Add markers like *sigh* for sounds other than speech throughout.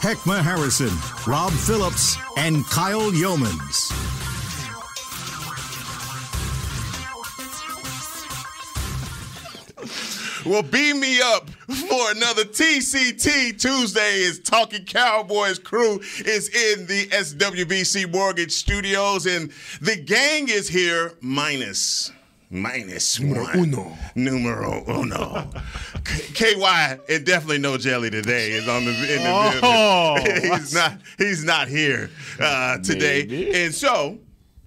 Heckman Harrison, Rob Phillips, and Kyle Youmans. Well, beam me up for another TCT Tuesday. Is Talking Cowboys crew is in the SWBC Mortgage Studios, and the gang is here minus minus one. uno. Numero uno. *laughs* K- KY and definitely no jelly today is on the in the Oh, *laughs* he's not he's not here uh, today, Maybe. and so.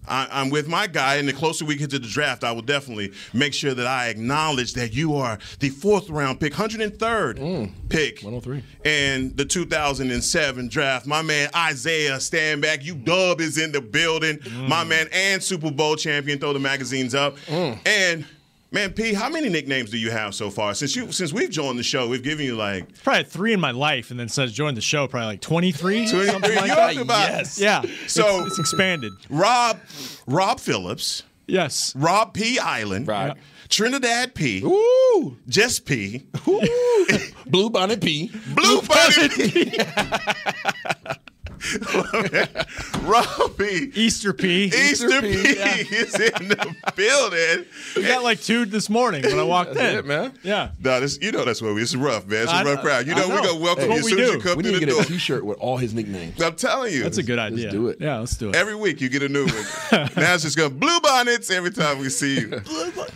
I, I'm with my guy, and the closer we get to the draft, I will definitely make sure that I acknowledge that you are the fourth round pick, 103rd mm. pick, 103. in the 2007 draft. My man Isaiah Stanback, you dub is in the building. Mm. My man and Super Bowl champion, throw the magazines up. Mm. And man, P, how many nicknames do you have so far? Since you since we've joined the show, we've given you like Probably three in my life, and then since joined the show, probably like 23. 23. something like You that. about- Yes. Yeah. So- it's, it's expanded. Rob Rob Phillips, Yes. Rob P Island, Right. Trinidad P, Ooh. Just P, *laughs* Blue Bonnet P. Blue Bunny P. *laughs* *laughs* Rob P. Easter P. Easter P P, yeah. is in the building. *laughs* We got like two this morning when I walked That's in. it, man. Yeah. No, this you know that's what we. It's rough, man. It's a I rough know. crowd. You I know, we know. go welcome That's you as we soon as you come We through need to the get door. a T-shirt with all his nicknames. I'm telling you, That's a good idea. Let's do it. Yeah, let's do it. Every week you get a new one. *laughs* now it's just gonna blue bonnets every time we see you.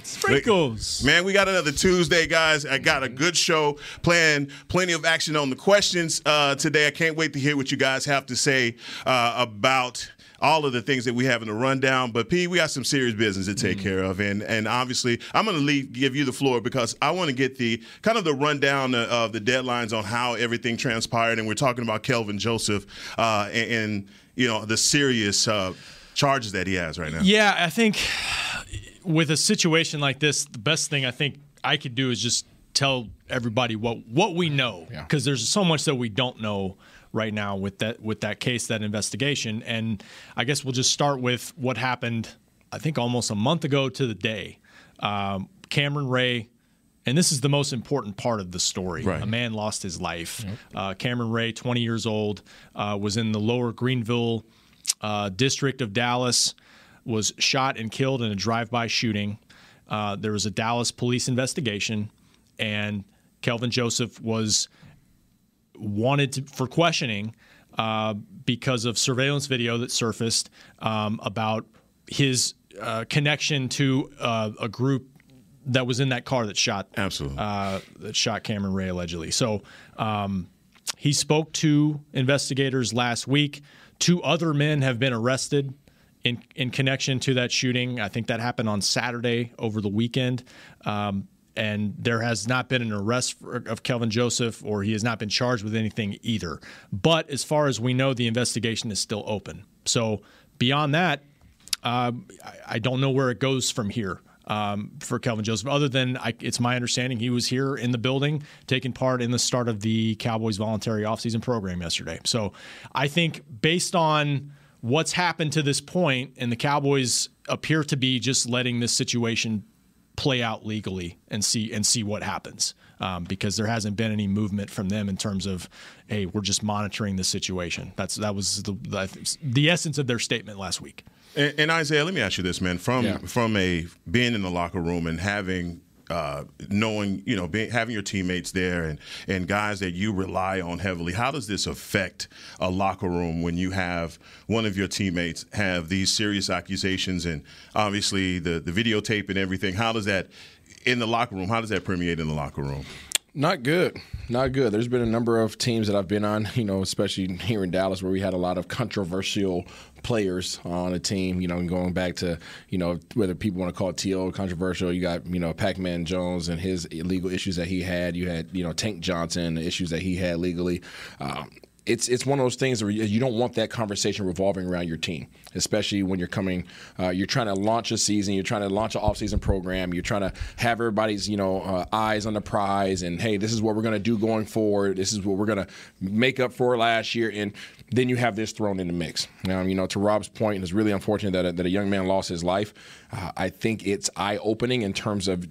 Sprinkles. Man, we got another Tuesday, guys. I got a good show planned, plenty of action on the questions uh, today. I can't wait to hear what you guys have to say uh, about all of the things that we have in the rundown. But P, we got some serious business to take care of, and and obviously I'm going to leave give you the floor because I want to get the kind of the rundown of, of the deadlines on how everything transpired, and we're talking about Kelvin Joseph uh, and, and you know the serious uh, charges that he has right now. Yeah, I think with a situation like this, the best thing I think I could do is just tell everybody what what we know Yeah. because there's so much that we don't know right now with that with that case, that investigation, and I guess we'll just start with what happened. I think almost a month ago to the day, um, Cameron Ray. And this is the most important part of the story. Right. A man lost his life. Uh, Cameron Ray, 20 years old, uh, was in the lower Greenville uh, district of Dallas, was shot and killed in a drive-by shooting. Uh, there was a Dallas police investigation, and Kelvin Joseph was wanted to, for questioning uh, because of surveillance video that surfaced um, about his uh, connection to uh, a group that was in that car that shot Absolutely. uh, that shot Cameron Ray allegedly. So um, he spoke to investigators last week. Two other men have been arrested in in connection to that shooting. I think that happened on Saturday over the weekend. Um, and there has not been an arrest for, of Kelvin Joseph, or he has not been charged with anything either. But as far as we know, the investigation is still open. So beyond that, um, I, I don't know where it goes from here um, for Kelvin Joseph, other than I, it's my understanding he was here in the building taking part in the start of the Cowboys voluntary offseason program yesterday. So I think based on what's happened to this point, and the Cowboys appear to be just letting this situation play out legally and see and see what happens. Um, because there hasn't been any movement from them in terms of, hey, we're just monitoring the situation. That's that was the, the the essence of their statement last week. And, and Isaiah, let me ask you this, man. From Yeah. from a being in the locker room and having uh, knowing, you know, being, having your teammates there and and guys that you rely on heavily, how does this affect a locker room when you have one of your teammates have these serious accusations and obviously the the videotape and everything? How does that in the locker room? How does that permeate in the locker room? Not good. Not good. There's been a number of teams that I've been on, *laughs* you know, especially here in Dallas, where we had a lot of controversial players on a team, you know, and going back to, you know, whether people want to call TO controversial, you got, you know, Pac Man Jones and his illegal issues that he had. You had, you know, Tank Johnson, the issues that he had legally. Um, it's it's one of those things where you don't want that conversation revolving around your team, especially when you're coming, uh, you're trying to launch a season, you're trying to launch an off-season program, you're trying to have everybody's you know uh, eyes on the prize, and hey, this is what we're going to do going forward. This is what we're going to make up for last year, and then you have this thrown in the mix. Um, you know, to Rob's point, it's really unfortunate that a, that a young man lost his life. Uh, I think it's eye-opening in terms of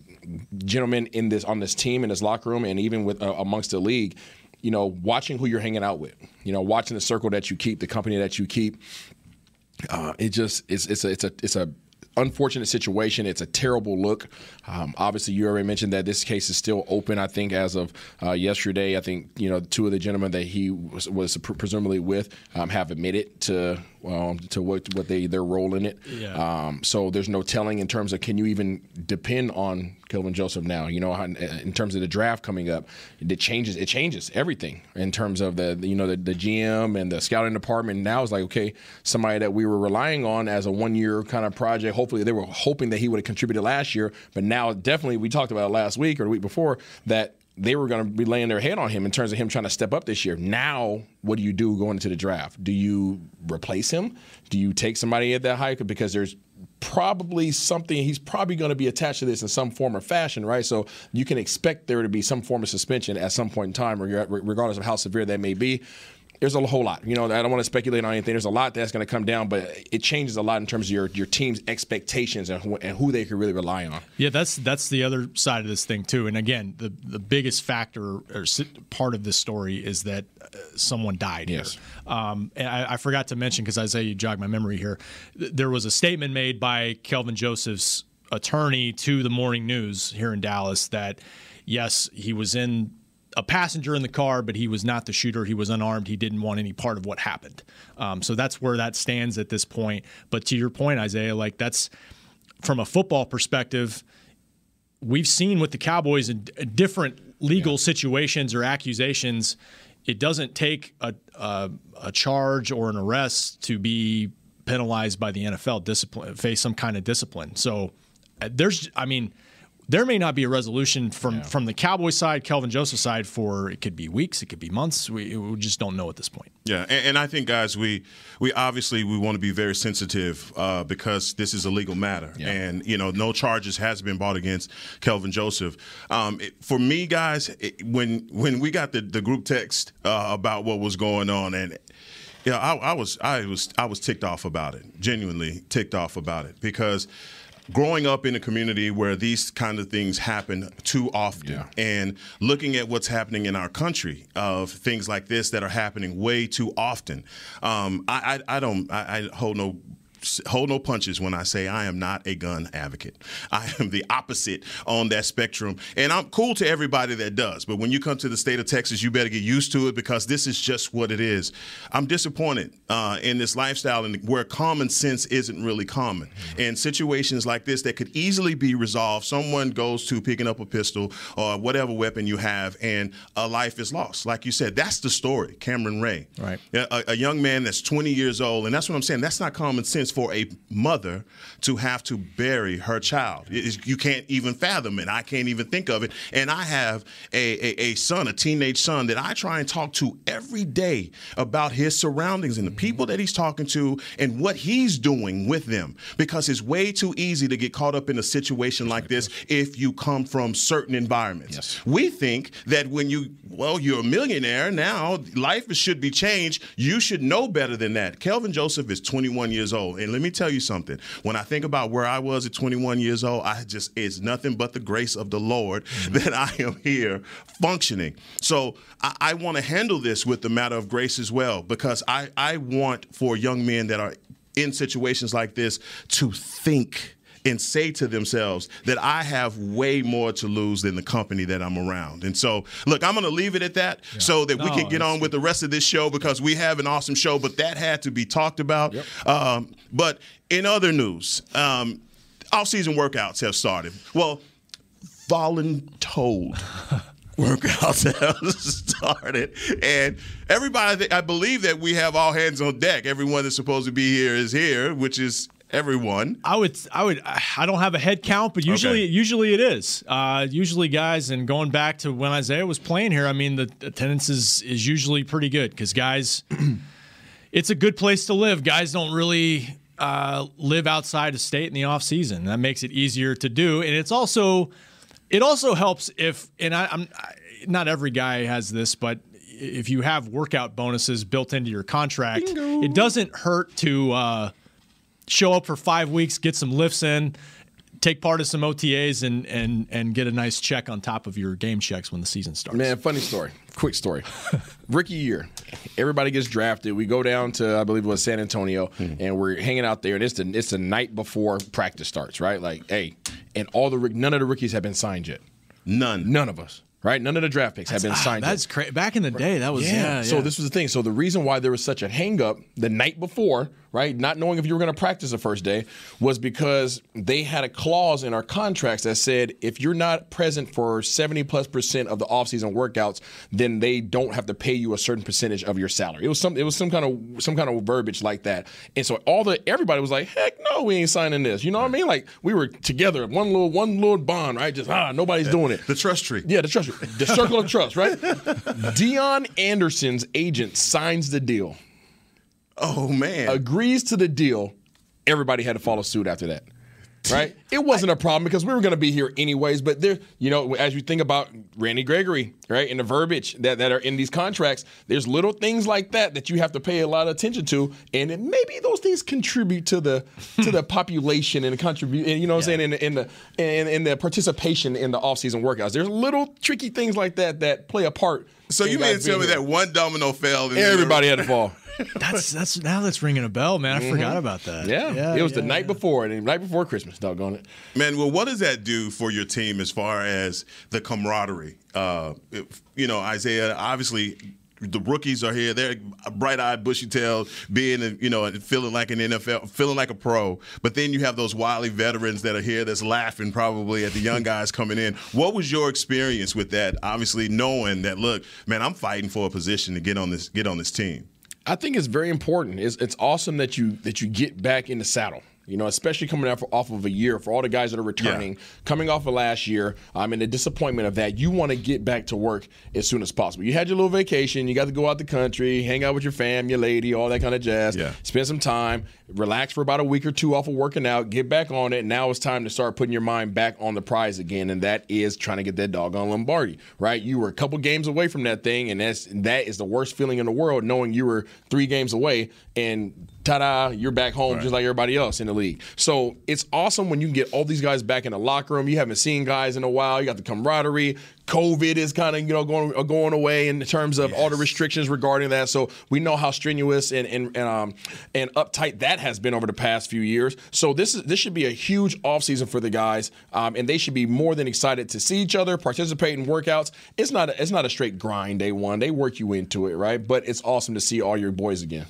gentlemen in this on this team in this locker room, and even with uh, amongst the league you know, watching who you're hanging out with, you know, watching the circle that you keep, the company that you keep. Uh, it just it's it's a it's a it's a unfortunate situation. It's a terrible look. Um, obviously, you already mentioned that this case is still open. I think as of uh, yesterday, I think you know two of the gentlemen that he was, was presumably with um, have admitted to um, to what what they their role in it. Yeah. Um, so there's no telling in terms of can you even depend on Kelvin Joseph now? You know, in terms of the draft coming up, it changes it changes everything in terms of the you know the, the GM and the scouting department. Now it's like okay, somebody that we were relying on as a one year kind of project. Hopefully, they were hoping that he would have contributed last year, but now definitely we talked about it last week or the week before that they were going to be laying their head on him in terms of him trying to step up this year. Now, what do you do going into the draft? Do you replace him? Do you take somebody at that height because there's probably something he's probably going to be attached to this in some form or fashion, right? So you can expect there to be some form of suspension at some point in time, regardless of how severe that may be there's a whole lot. You know, I don't want to speculate on anything. There's a lot that's going to come down, but it changes a lot in terms of your your team's expectations and who, and who they can really rely on. Yeah, that's that's the other side of this thing too. And again, the the biggest factor or part of this story is that uh, someone died yes. Um, and I, I, forgot to mention because Isaiah, you jogged my memory here. There was a statement made by Kelvin Joseph's attorney to the Morning News here in Dallas that yes, he was in a passenger in the car, but he was not the shooter. He was unarmed. He didn't want any part of what happened. Um, so that's where that stands at this point. But to your point, Isaiah, like that's from a football perspective, we've seen with the Cowboys in different legal yeah. situations or accusations, it doesn't take a, a, a charge or an arrest to be penalized by the NFL, discipline, face some kind of discipline. So uh, there's, I mean there may not be a resolution from yeah. from the Cowboy side, Kelvin Joseph side for it could be weeks, it could be months. We, we just don't know at this point. Yeah, and, and, I think guys, we we obviously we want to be very sensitive uh, because this is a legal matter, yeah. and you know no charges has been brought against Kelvin Joseph. Um, it, for me, guys, it, when when we got the the group text uh, about what was going on and. Yeah, I, I was I was I was ticked off about it. Genuinely ticked off about it because growing up in a community where these kind of things happen too often yeah. and looking at what's happening in our country of things like this that are happening way too often um, I, I, I, don't I, I hold no hold no punches when I say I am not a gun advocate. I am the opposite on that spectrum. And I'm cool to everybody that does. But when you come to the state of Texas, you better get used to it because this is just what it is. I'm disappointed uh, in this lifestyle and where common sense isn't really common. Mm-hmm. In situations like this that could easily be resolved, someone goes to picking up a pistol or whatever weapon you have and a life is lost. Like you said, that's the story, Cameron Ray. Right. A, a young man that's 20 years old. And that's what I'm saying. That's not common sense for a mother to have to bury her child. you can't even fathom it. I can't even think of it. And I have a, a, a, son, a teenage son, that I try and talk to every day about his surroundings and the people that he's talking to and what he's doing with them. Because it's way too easy to get caught up in a situation like this if you come from certain environments. Yes. We think that when you, well, you're a millionaire now, life should be changed. You should know better than that. Kelvin Joseph is 21 years old. And let me tell you something. When I think about where I was at 21 years old, I just it's nothing but the grace of the Lord mm-hmm. that I am here functioning. So I, I want to handle this with the matter of grace as well, because I, I want for young men that are in situations like this to think and say to themselves that I have way more to lose than the company that I'm around. And so, look, I'm going to leave it at that yeah. so that no, we can get on with the rest of this show because we have an awesome show, but that had to be talked about. Yep. Um, but in other news, um, off-season workouts have started. Well, voluntold. *laughs* workouts have started, and everybody. I believe that we have all hands on deck. Everyone that's supposed to be here is here, which is everyone. I would, I would, I don't have a head count, but usually, Okay. usually it is. Uh, usually, guys, and going back to when Isaiah was playing here, I mean, the attendance is is usually pretty good because guys, *clears throat* it's a good place to live. Guys don't really uh, live outside of state in the off season. That makes it easier to do, and it's also, it also helps if, and I, I'm I, not every guy has this, but if you have workout bonuses built into your contract, it doesn't hurt to. Uh, show up for five weeks, get some lifts in, take part of some OTAs, and and and get a nice check on top of your game checks when the season starts. Man, funny story. Quick story. *laughs* Rookie year, everybody gets drafted. We go down to I believe it was San Antonio, hmm. and we're hanging out there. And it's the it's the night before practice starts, right? Like, hey, and all the none of the rookies have been signed yet. None. None of us, right? None of the draft picks have been signed. yet. That's crazy. Back in the day, that was yeah. So yeah. this was the thing. So the reason why there was such a hang up the night before, right, not knowing if you were going to practice the first day, was because they had a clause in our contracts that said if you're not present for 70 plus percent of the offseason workouts, then they don't have to pay you a certain percentage of your salary. It was some it was some kind of some kind of verbiage like that. And so all the everybody was like, heck no, we ain't signing this. You know what I mean? Like we were together, one little one little bond, right? Just ah, nobody's doing it. The trust tree. Yeah, the trust, the circle of trust, right? *laughs* Deon Anderson's agent signs the deal, Oh man. agrees to the deal. Everybody had to follow suit after that, right? It wasn't a problem because we were going to be here anyways. But there, you know, as you think about Randy Gregory, right, and the verbiage that, that are in these contracts, there's little things like that that you have to pay a lot of attention to, and it, maybe those things contribute to the to the *laughs* population and contribute, and you know what I'm saying, in the in the in, in the participation in the offseason workouts. There's little tricky things like that that play a part. so you guys mean to tell me here. that one domino fell? And everybody had to fall? *laughs* that's that's now that's ringing a bell, man. I forgot about that. Mm-hmm. Yeah, it was the night yeah. before, and the night before Christmas. Doggone it. Man, well, what does that do for your team as far as the camaraderie? Uh, if- you know, Isaiah, obviously. The rookies are here. They're bright-eyed, bushy-tailed, being, you know, feeling like an NFL, feeling like a pro. But then you have those wily veterans that are here, that's laughing probably at the young *laughs* guys coming in. What was your experience with that? Obviously, knowing that, look, man, I'm fighting for a position to get on this, get on this team. I think it's very important. It's, it's awesome that you that you get back in the saddle. You know, especially coming off, off of a year for all the guys that are returning, coming off of last year. I'm um, and the disappointment of that, you want to get back to work as soon as possible. You had your little vacation, you got to go out the country, hang out with your fam, your lady, all that kind of jazz. Yeah. Spend some time, relax for about a week or two off of working out, get back on it. Now it's time to start putting your mind back on the prize again, and that is trying to get that doggone Lombardi. Right? You were a couple games away from that thing, and that's that is the worst feeling in the world, knowing you were three games away and ta-da, you're back home just like everybody else in the league. So it's awesome when you can get all these guys back in the locker room. You haven't seen guys in a while. You got the camaraderie. COVID is kind of you know going uh, going away in terms of all the restrictions regarding that. So we know how strenuous and and and, um, and uptight that has been over the past few years. So this is this should be a huge offseason for the guys, um, and they should be more than excited to see each other, participate in workouts. It's not a, it's not a straight grind day one. They work you into it, right? But it's awesome to see all your boys again.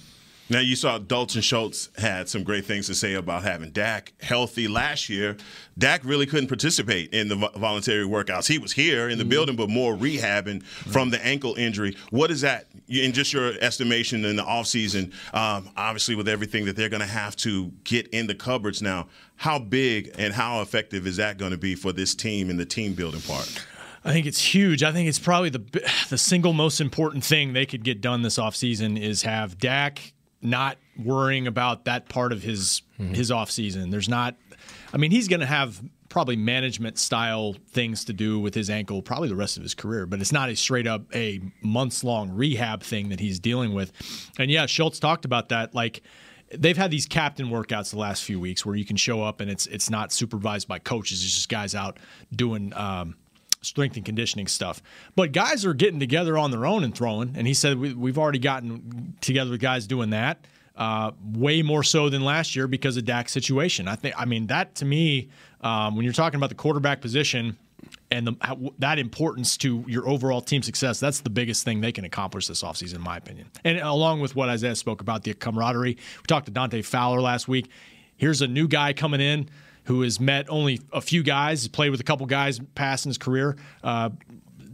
Now you saw Dalton Schultz had some great things to say about having Dak healthy last year. Dak really couldn't participate in the voluntary workouts. He was here in the building, but more rehabbing from the ankle injury. What is that in just your estimation in the offseason? Um, obviously, with everything that they're going to have to get in the cupboards now, how big and how effective is that going to be for this team in the team building part? I think it's huge. I think it's probably the *sighs* the single most important thing they could get done this offseason is have Dak not worrying about that part of his his offseason. There's not I mean, he's going to have probably management style things to do with his ankle probably the rest of his career, but it's not a straight up a months long rehab thing that he's dealing with. And yeah, Schultz talked about that like they've had these captain workouts the last few weeks where you can show up and it's it's not supervised by coaches. It's just guys out doing um, strength and conditioning stuff. But guys are getting together on their own and throwing. And he said we, we've already gotten together with guys doing that. Uh, way more so than last year because of Dak's situation. I think. I mean, that to me, um, when you're talking about the quarterback position and the, that importance to your overall team success, that's the biggest thing they can accomplish this offseason, in my opinion. And along with what Isaiah spoke about, the camaraderie. We talked to Dante Fowler last week. Here's a new guy coming in who has met only a few guys, played with a couple guys past in his career. Uh,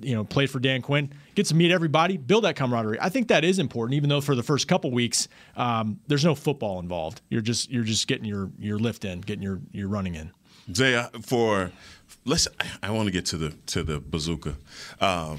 you know played for Dan Quinn, gets to meet everybody, build that camaraderie. I think that is important, even though for the first couple weeks um, there's no football involved. You're just you're just getting your your lift in, getting your your running in. Zay, for let's. I want to get to the to the bazooka. Um,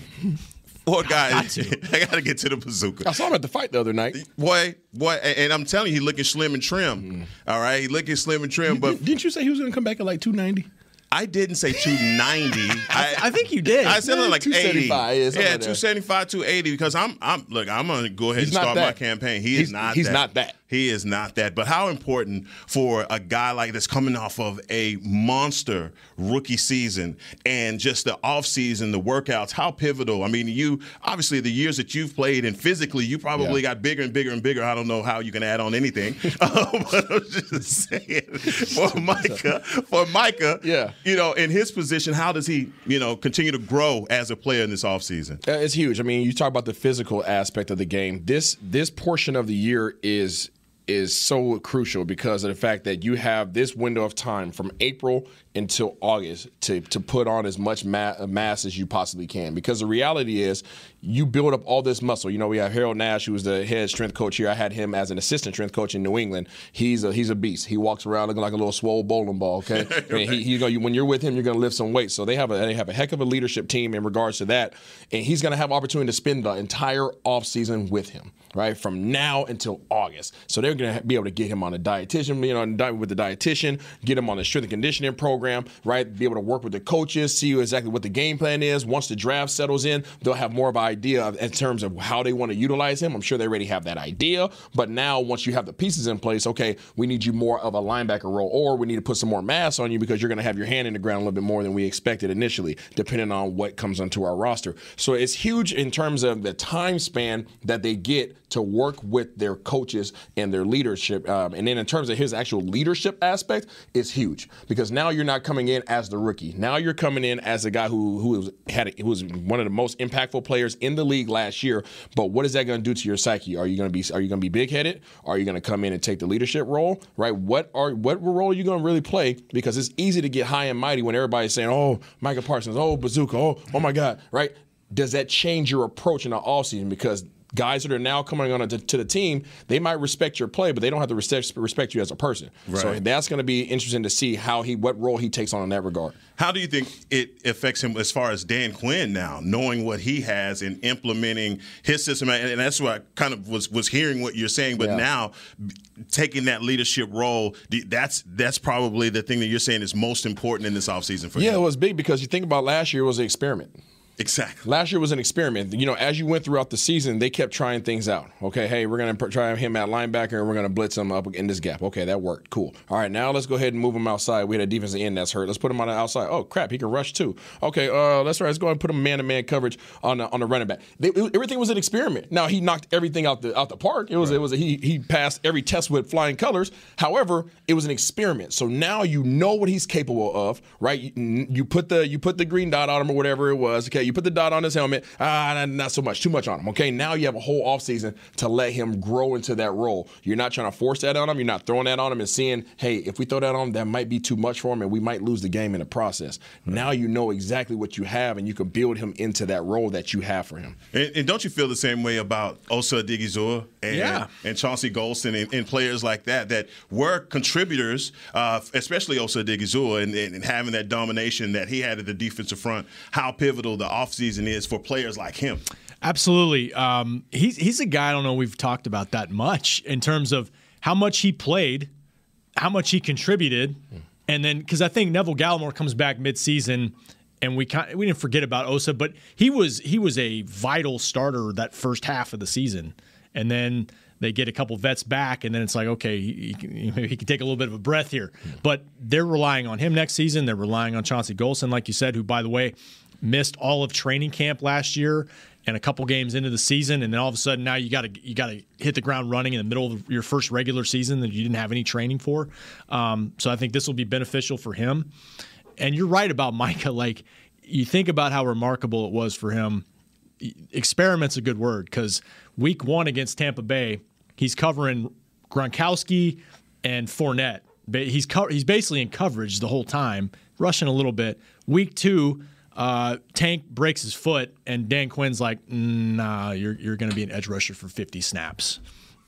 Poor guy. I got *laughs* to get to the bazooka. I saw him at the fight the other night. Boy, boy, and I'm telling you, he looking slim and trim. Mm. All right, he looking slim and trim. But didn't you say he was going to come back at like 290? I didn't say 290. *laughs* I, I, think you did. I said yeah, like 80. Yeah, 275, 280 because I'm I'm look, I'm going to go ahead He's and start my campaign. He He's, is not that He's that. not that. He is not that. But how important for a guy like this coming off of a monster rookie season and just the offseason, the workouts, how pivotal. I mean, you obviously the years that you've played and physically you probably yeah. got bigger and bigger and bigger. I don't know how you can add on anything. um, *laughs* but I'm just saying for *laughs* Micah, for Micah, yeah. you know, in his position, how does he, you know, continue to grow as a player in this offseason? Uh, it's huge. I mean, you talk about the physical aspect of the game. This this portion of the year is is so crucial because of the fact that you have this window of time from April until August to, to put on as much ma- mass as you possibly can. Because the reality is, you build up all this muscle. You know, we have Harold Nash, who was the head strength coach here. I had him as an assistant strength coach in New England. He's a he's a beast. He walks around looking like a little swole bowling ball. Okay, *laughs* he, he, you when you're with him, you're going to lift some weight. So they have a they have a heck of a leadership team in regards to that, and he's going to have opportunity to spend the entire offseason with him right from now until August. So they're going to be able to get him on a dietitian, you know, diet with the dietitian, get him on the strength and conditioning program, right? Be able to work with the coaches, see exactly what the game plan is. Once the draft settles in, they'll have more of an idea of, in terms of how they want to utilize him. I'm sure they already have that idea, but now once you have the pieces in place, okay, we need you more of a linebacker role, or we need to put some more mass on you because you're going to have your hand in the ground a little bit more than we expected initially, depending on what comes onto our roster. So it's huge in terms of the time span that they get to work with their coaches and their leadership. Um, and then in terms of his actual leadership aspect, it's huge because now you're not coming in as the rookie. Now you're coming in as a guy who who was, had who was one of the most impactful players in the league last year. But what is that going to do to your psyche? Are you going to be are you going to be big headed? Are you going to come in and take the leadership role? Right? What are what role are you going to really play? Because it's easy to get high and mighty when everybody's saying, "Oh, Micah Parsons, oh Bazooka, oh oh my God," right? Does that change your approach in the offseason? Because guys that are now coming on to, to, the team, they might respect your play, but they don't have to respect, respect you as a person. Right. So that's going to be interesting to see how he, what role he takes on in that regard. How do you think it affects him as far as Dan Quinn now, knowing what he has and implementing his system? And that's what I kind of was was hearing what you're saying, but yeah. now taking that leadership role, that's that's probably the thing that you're saying is most important in this offseason for yeah, him. Yeah, it was big because you think about last year was an experiment. Exactly. Last year was an experiment. You know, as you went throughout the season, they kept trying things out. Okay, hey, we're going to try him at linebacker and we're going to blitz him up in this gap. Okay, that worked. Cool. All right, now let's go ahead and move him outside. We had a defensive end that's hurt. Let's put him on the outside. Oh crap, he can rush too. Okay, uh, let's right. Let's go ahead and put him man-to-man coverage on the, on the running back. They, it, everything was an experiment. Now he knocked everything out the out the park. It was right. it was a, he he passed every test with flying colors. However, it was an experiment. So now you know what he's capable of, right? You, you put the you put the green dot on him or whatever it was. Okay, you put the dot on his helmet. Ah, not so much, too much on him. Okay, now you have a whole offseason to let him grow into that role. You're not trying to force that on him. You're not throwing that on him and seeing, hey, if we throw that on him, that might be too much for him and we might lose the game in the process. Now you know exactly what you have and you can build him into that role that you have for him. And, and don't you feel the same way about Osa Odighizuwa and, yeah. and Chauncey Golston and, and, players like that that were contributors, uh, especially Osa Odighizuwa and, and, having that domination that he had at the defensive front, how pivotal the offseason is for players like him. Absolutely. Um, he's, he's a guy I don't know we've talked about that much in terms of how much he played, how much he contributed, and then because I think Neville Gallimore comes back midseason and we kind we didn't forget about Osa, but he was he was a vital starter that first half of the season, and then they get a couple vets back, and then it's like okay, he, he, he can take a little bit of a breath here. But they're relying on him next season. They're relying on Chauncey Golston, like you said, who by the way missed all of training camp last year and a couple games into the season, and then all of a sudden now you got to you got to hit the ground running in the middle of your first regular season that you didn't have any training for. Um, so I think this will be beneficial for him. And you're right about *laughs* Micah. Like you think about how remarkable it was for him. Experiment's a good word because week one against Tampa Bay, he's covering Gronkowski and Fournette. He's co- he's basically in coverage the whole time, rushing a little bit. Week two uh, Tank breaks his foot, and Dan Quinn's like, "Nah, you're you're going to be an edge rusher for 50 snaps."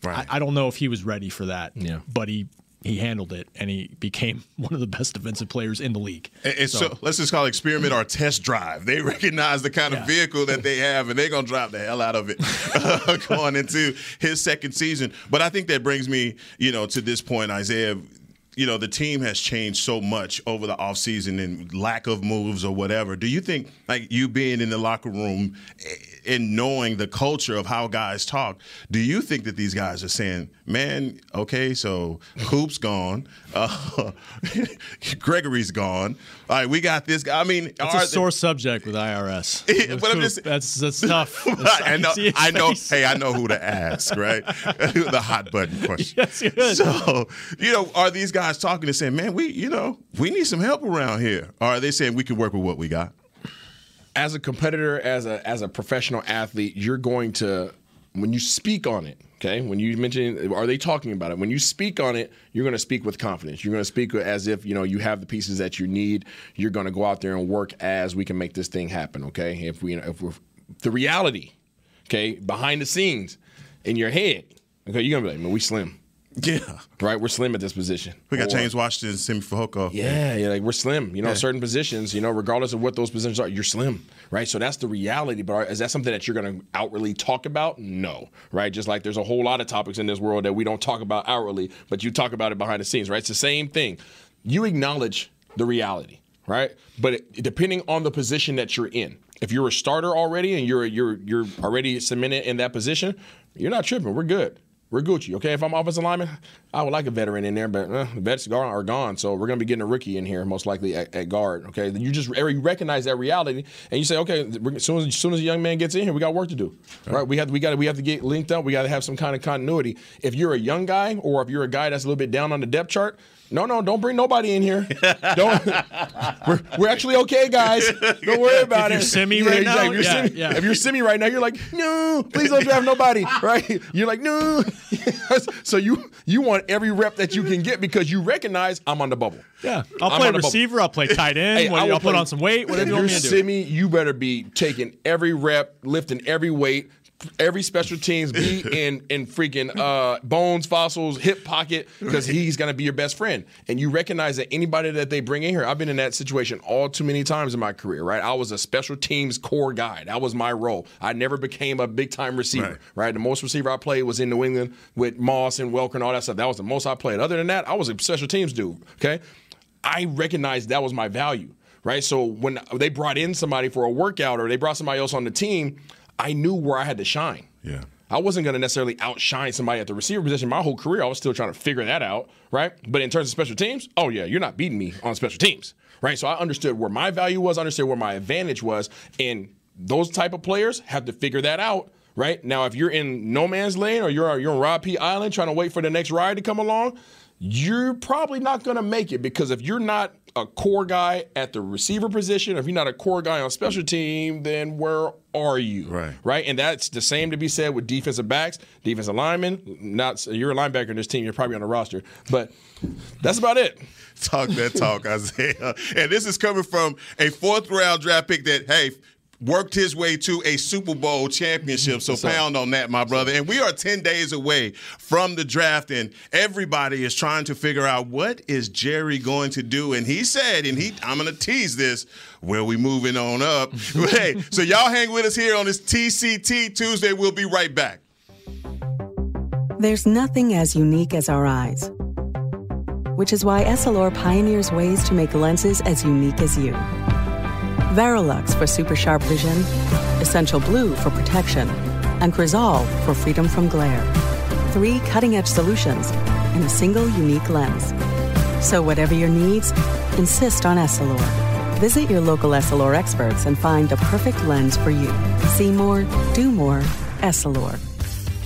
Right. I, I don't know if he was ready for that. Yeah. but he he handled it, and he became *laughs* one of the best defensive players in the league. And, and so, let's just call it experiment or test drive. They recognize the kind of vehicle that they have, and they're gonna drive the hell out of it *laughs* uh, going into his second season. But I think that brings me, you know, to this point, Isaiah. You know, the team has changed so much over the offseason and lack of moves or whatever. Do you think, like you being in the locker room and knowing the culture of how guys talk, do you think that these guys are saying, man, okay, so Coop's gone, *laughs* uh, Gregory's gone. All right, we got this guy. I mean, It's a they- sore subject with IRS. *laughs* Yeah, but I'm just- that's that's tough. *laughs* I know. can see his I know. Hey, I know who to ask, right? the hot button question. Yes, you. So, you know, are these guys talking and saying, "Man, we, you know, we need some help around here," or are they saying we can work with what we got? As a competitor, as a as a professional athlete, you're going to when you speak on it. Okay, when you mention, are they talking about it? When you speak on it, you're going to speak with confidence. You're going to speak as if you know you have the pieces that you need. You're going to go out there and work as we can make this thing happen. Okay, if we if we're the reality, okay, behind the scenes, in your head, okay, you're gonna be like, man, we slim, Yeah, right? We're slim at this position. we got Or- James Washington, Simi Fehoko. yeah, yeah, like we're slim. You know, certain positions, you know, regardless of what those positions are, you're slim, right? So that's the reality. But is that something that you're going to outwardly talk about? No, right? Just like there's a whole lot of topics in this world that we don't talk about outwardly, but you talk about it behind the scenes, right? It's the same thing. You acknowledge the reality, right? But it, depending on the position that you're in, if you're a starter already and you're you're you're already cemented in that position, you're not tripping. We're good. We're Gucci, okay? If I'm offensive lineman, I would like a veteran in there, but the vets are gone, so we're going to be getting a rookie in here, most likely at, at guard, okay? You just you recognize that reality, and you say, okay, as soon as, as soon as a young man gets in here, we got work to do, right? We have we got we have to get linked up. We got to have some kind of continuity. If you're a young guy, or if you're a guy that's a little bit down on the depth chart, no, no, don't bring nobody in here. *laughs* Don't. we're, we're actually okay, guys. Don't worry about If it. you're Simi right now, If you're, yeah, Simi, yeah. if you're Simi right now, you're like, no, please don't draft nobody, *laughs* right? You're like, no. *laughs* so you you want every rep that you can get because you recognize I'm on the bubble. Yeah, I'll I'm play the bubble. receiver. I'll play tight end. Hey, what- I will I'll put on some weight. Whatever you want you're me to do. Simi, you better be taking every rep, lifting every weight, every special teams, be *laughs* in in freaking uh, bones, Fassel's, hip pocket, because he's gonna be your best friend. And you recognize that anybody that they bring in here, I've been in that situation all too many times in my career. Right, I was a special teams core guy. That was my role. I never became a big time receiver. Right. Right. the most receiver I played was in New England with Moss and Welker and all that stuff. That was the most I played. Other than that, I was a special teams dude. Okay, I recognized that was my value, right? So when they brought in somebody for a workout or they brought somebody else on the team, I knew where I had to shine. Yeah. I wasn't going to necessarily outshine somebody at the receiver position. My whole career, I was still trying to figure that out, right? But in terms of special teams, oh yeah, you're not beating me on special teams, right? So I understood where my value was, I understood where my advantage was, and those type of players have to figure that out. Right now, if you're in no man's lane or you're you're on Rob P. Island trying to wait for the next ride to come along, you're probably not going to make it because if you're not a core guy at the receiver position, if you're not a core guy on special team, then where are you? Right. Right. And that's the same to be said with defensive backs, defensive linemen. Not you're a linebacker in this team, you're probably on the roster, but that's about it. Talk that talk, *laughs* Isaiah. And this is coming from a fourth round draft pick that, hey, worked his way to a Super Bowl championship. So pound on that, my brother. And we are 10 days away from the draft, and everybody is trying to figure out what is Jerry going to do. And he said, and he I'm gonna tease this, where we moving on up. *laughs* hey, so y'all hang with us here on this TCT Tuesday. We'll be right back. There's nothing as unique as our eyes, which is why Essilor pioneers ways to make lenses as unique as you. Varilux for super sharp vision, Essential Blue for protection, and Crizal for freedom from glare. Three cutting edge solutions in a single unique lens. So, whatever your needs, insist on Essilor. Visit your local Essilor experts and find the perfect lens for you. See more, do more, Essilor.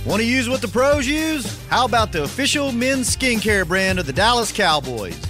Want to use what the pros use? How about the official men's skincare brand of the Dallas Cowboys?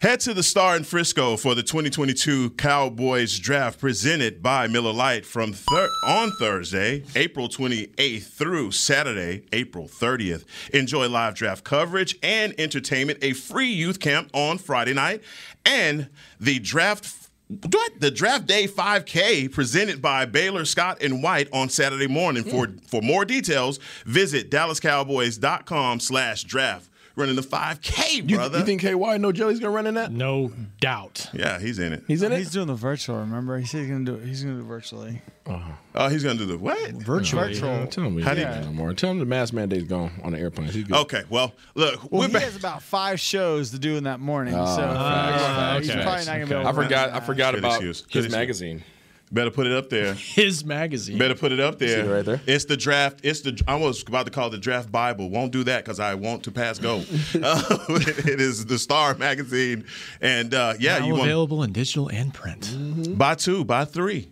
Head to the Star in Frisco for the 2022 Cowboys Draft presented by Miller Lite from thir- on Thursday, April 28th through Saturday, April 30th. Enjoy live draft coverage and entertainment, a free youth camp on Friday night, and the draft what? The Draft Day 5K presented by Baylor Scott and White on Saturday morning. For for more details, visit DallasCowboys.com slash draft running the 5K, brother. You, you think KY No Jelly's gonna run in that? No doubt. Yeah, he's in it. He's in it. He's doing the virtual. Remember, he said he's gonna do it. He's gonna do it virtually. Uh-huh. Oh, he's gonna do the what? Virtually. Virtual. Yeah, tell him How he do no more. Tell him the mask mandate's gone on the airplane. He's good. Okay, well, look, Well, we're he back. has about five shows to do in that morning, Ah, so facts, he's probably not gonna be Okay. able. I forgot. I forgot Good about excuse. Good his excuse. Magazine. Better put it up there. *laughs* His magazine. Better put it up there. See it right there? It's the draft. It's the. I was about to call it the draft Bible. Won't do that because I want to pass go. uh, *laughs* *laughs* it is the Star magazine, and uh, yeah, now you want available in digital and print. buy two, buy three,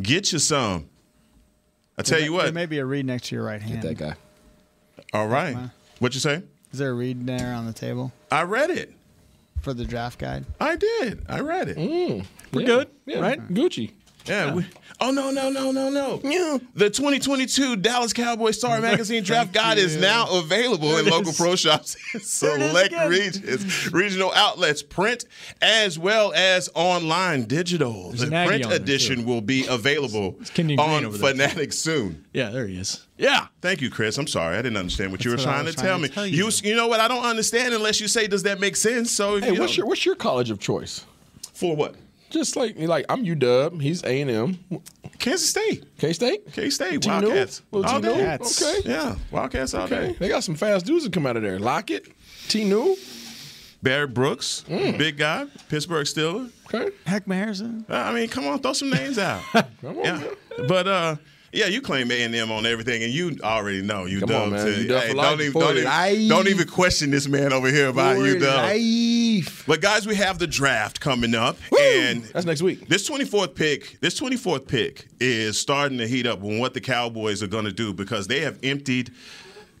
get you some. I tell There you what. there may be a read next to your right hand. Get that guy. All right. What you say? Is there a read there on the table I read it. for the draft guide? I did. I read it. We're Yeah. good, Yeah. right? Gucci. Yeah. We, oh no no no no no. The 2022 Dallas Cowboys Star *laughs* Magazine Draft Guide is now available in local pro shops, *laughs* select regions, regional outlets, print as well as online digital. There's the print on edition too. will be available Kenyon Green on over there. Fanatics soon. Yeah, there he is. Yeah. Thank you, Chris. I'm sorry. I didn't understand what you were what trying to trying tell to me. tell you, you. you know what? I don't understand unless you say, does that make sense? So, if Hey, you what's don't- your what's your college of choice? for what? Just like like I'm UW. He's A and M. Kansas State. K State. K State. T-New? Wildcats. Little All T-New? day. Okay. Yeah. Wildcats all Okay. day. They got some fast dudes that come out of there. Lockett, T New. Barry Brooks, big guy, Pittsburgh Steeler. Okay. Heckman Harrison. Uh, I mean, come on, throw some names out. *laughs* Come on, yeah, man. but uh, yeah, you claim A and M on everything, and you already know you Come dub on, man. too. You dub for don't, even, don't, even, don't even question this man over here about you dub. Life. But guys, we have the draft coming up, and That's next week. this 24th pick, this 24th pick is starting to heat up on what the Cowboys are going to do because they have emptied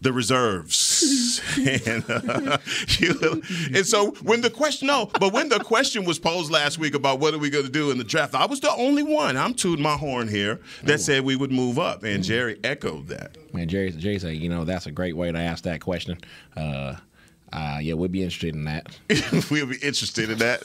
the reserves. *laughs* and, uh, you- and so when the question, no, but when the question was posed last week about what are we going to do in the draft, I was the only one, I'm tooting my horn here, that said we would move up. And Jerry echoed that. Man, Jerry, Jerry said, you know, that's a great way to ask that question. Uh, uh, yeah, we'd be interested in that. *laughs* we'll be interested in that.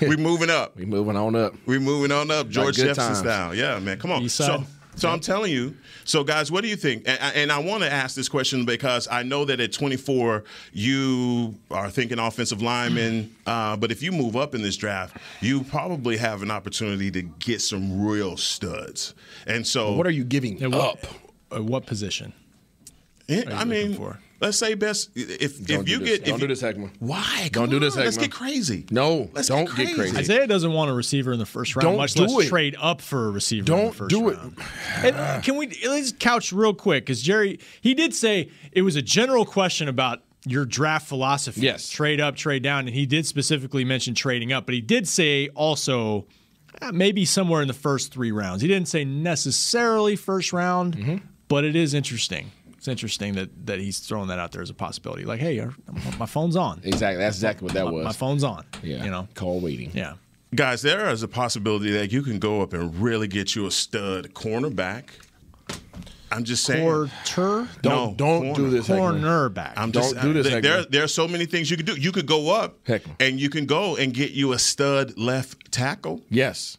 we moving up. *laughs* We moving on up. We moving on up, George good Jefferson times. style. Yeah, man, come on. East side. so I'm telling you. So, guys, what do you think? And, and I want to ask this question because I know that at 24 you are thinking offensive lineman, uh, but if you move up in this draft, you probably have an opportunity to get some real studs. And so, What are you giving At what, up? at what position? Yeah, are you I mean, looking for? Let's say best if Don't if you this. get if don't you, do this, Heckman. Why? Don't Come do this, on, Let's get crazy. No, Let's don't get get crazy. crazy. Isaiah doesn't want a receiver in the first round, Don't much do less it. trade up for a receiver. in the Don't first do it. round. And, uh, can we let's couch real quick? Because Jerry, he did say it was a general question about your draft philosophy. Yes. Trade up, trade down. And he did specifically mention trading up, but he did say also uh, maybe somewhere in the first three rounds. He didn't say necessarily first round, Mm-hmm. but it is interesting. It's interesting that, that he's throwing that out there as a possibility. Like, hey, my phone's on. Exactly. That's exactly what that My- was. My phone's on. Yeah. You know, call waiting. yeah. Guys, there is a possibility that you can go up and really get you a stud cornerback. I'm just saying. Quarter? Don't- don't do this, Heckman. Cornerback. I'm Don't just do this, There, there, there are so many things you could do. You could go up Heckman. and you can go and get you a stud left tackle. Yes.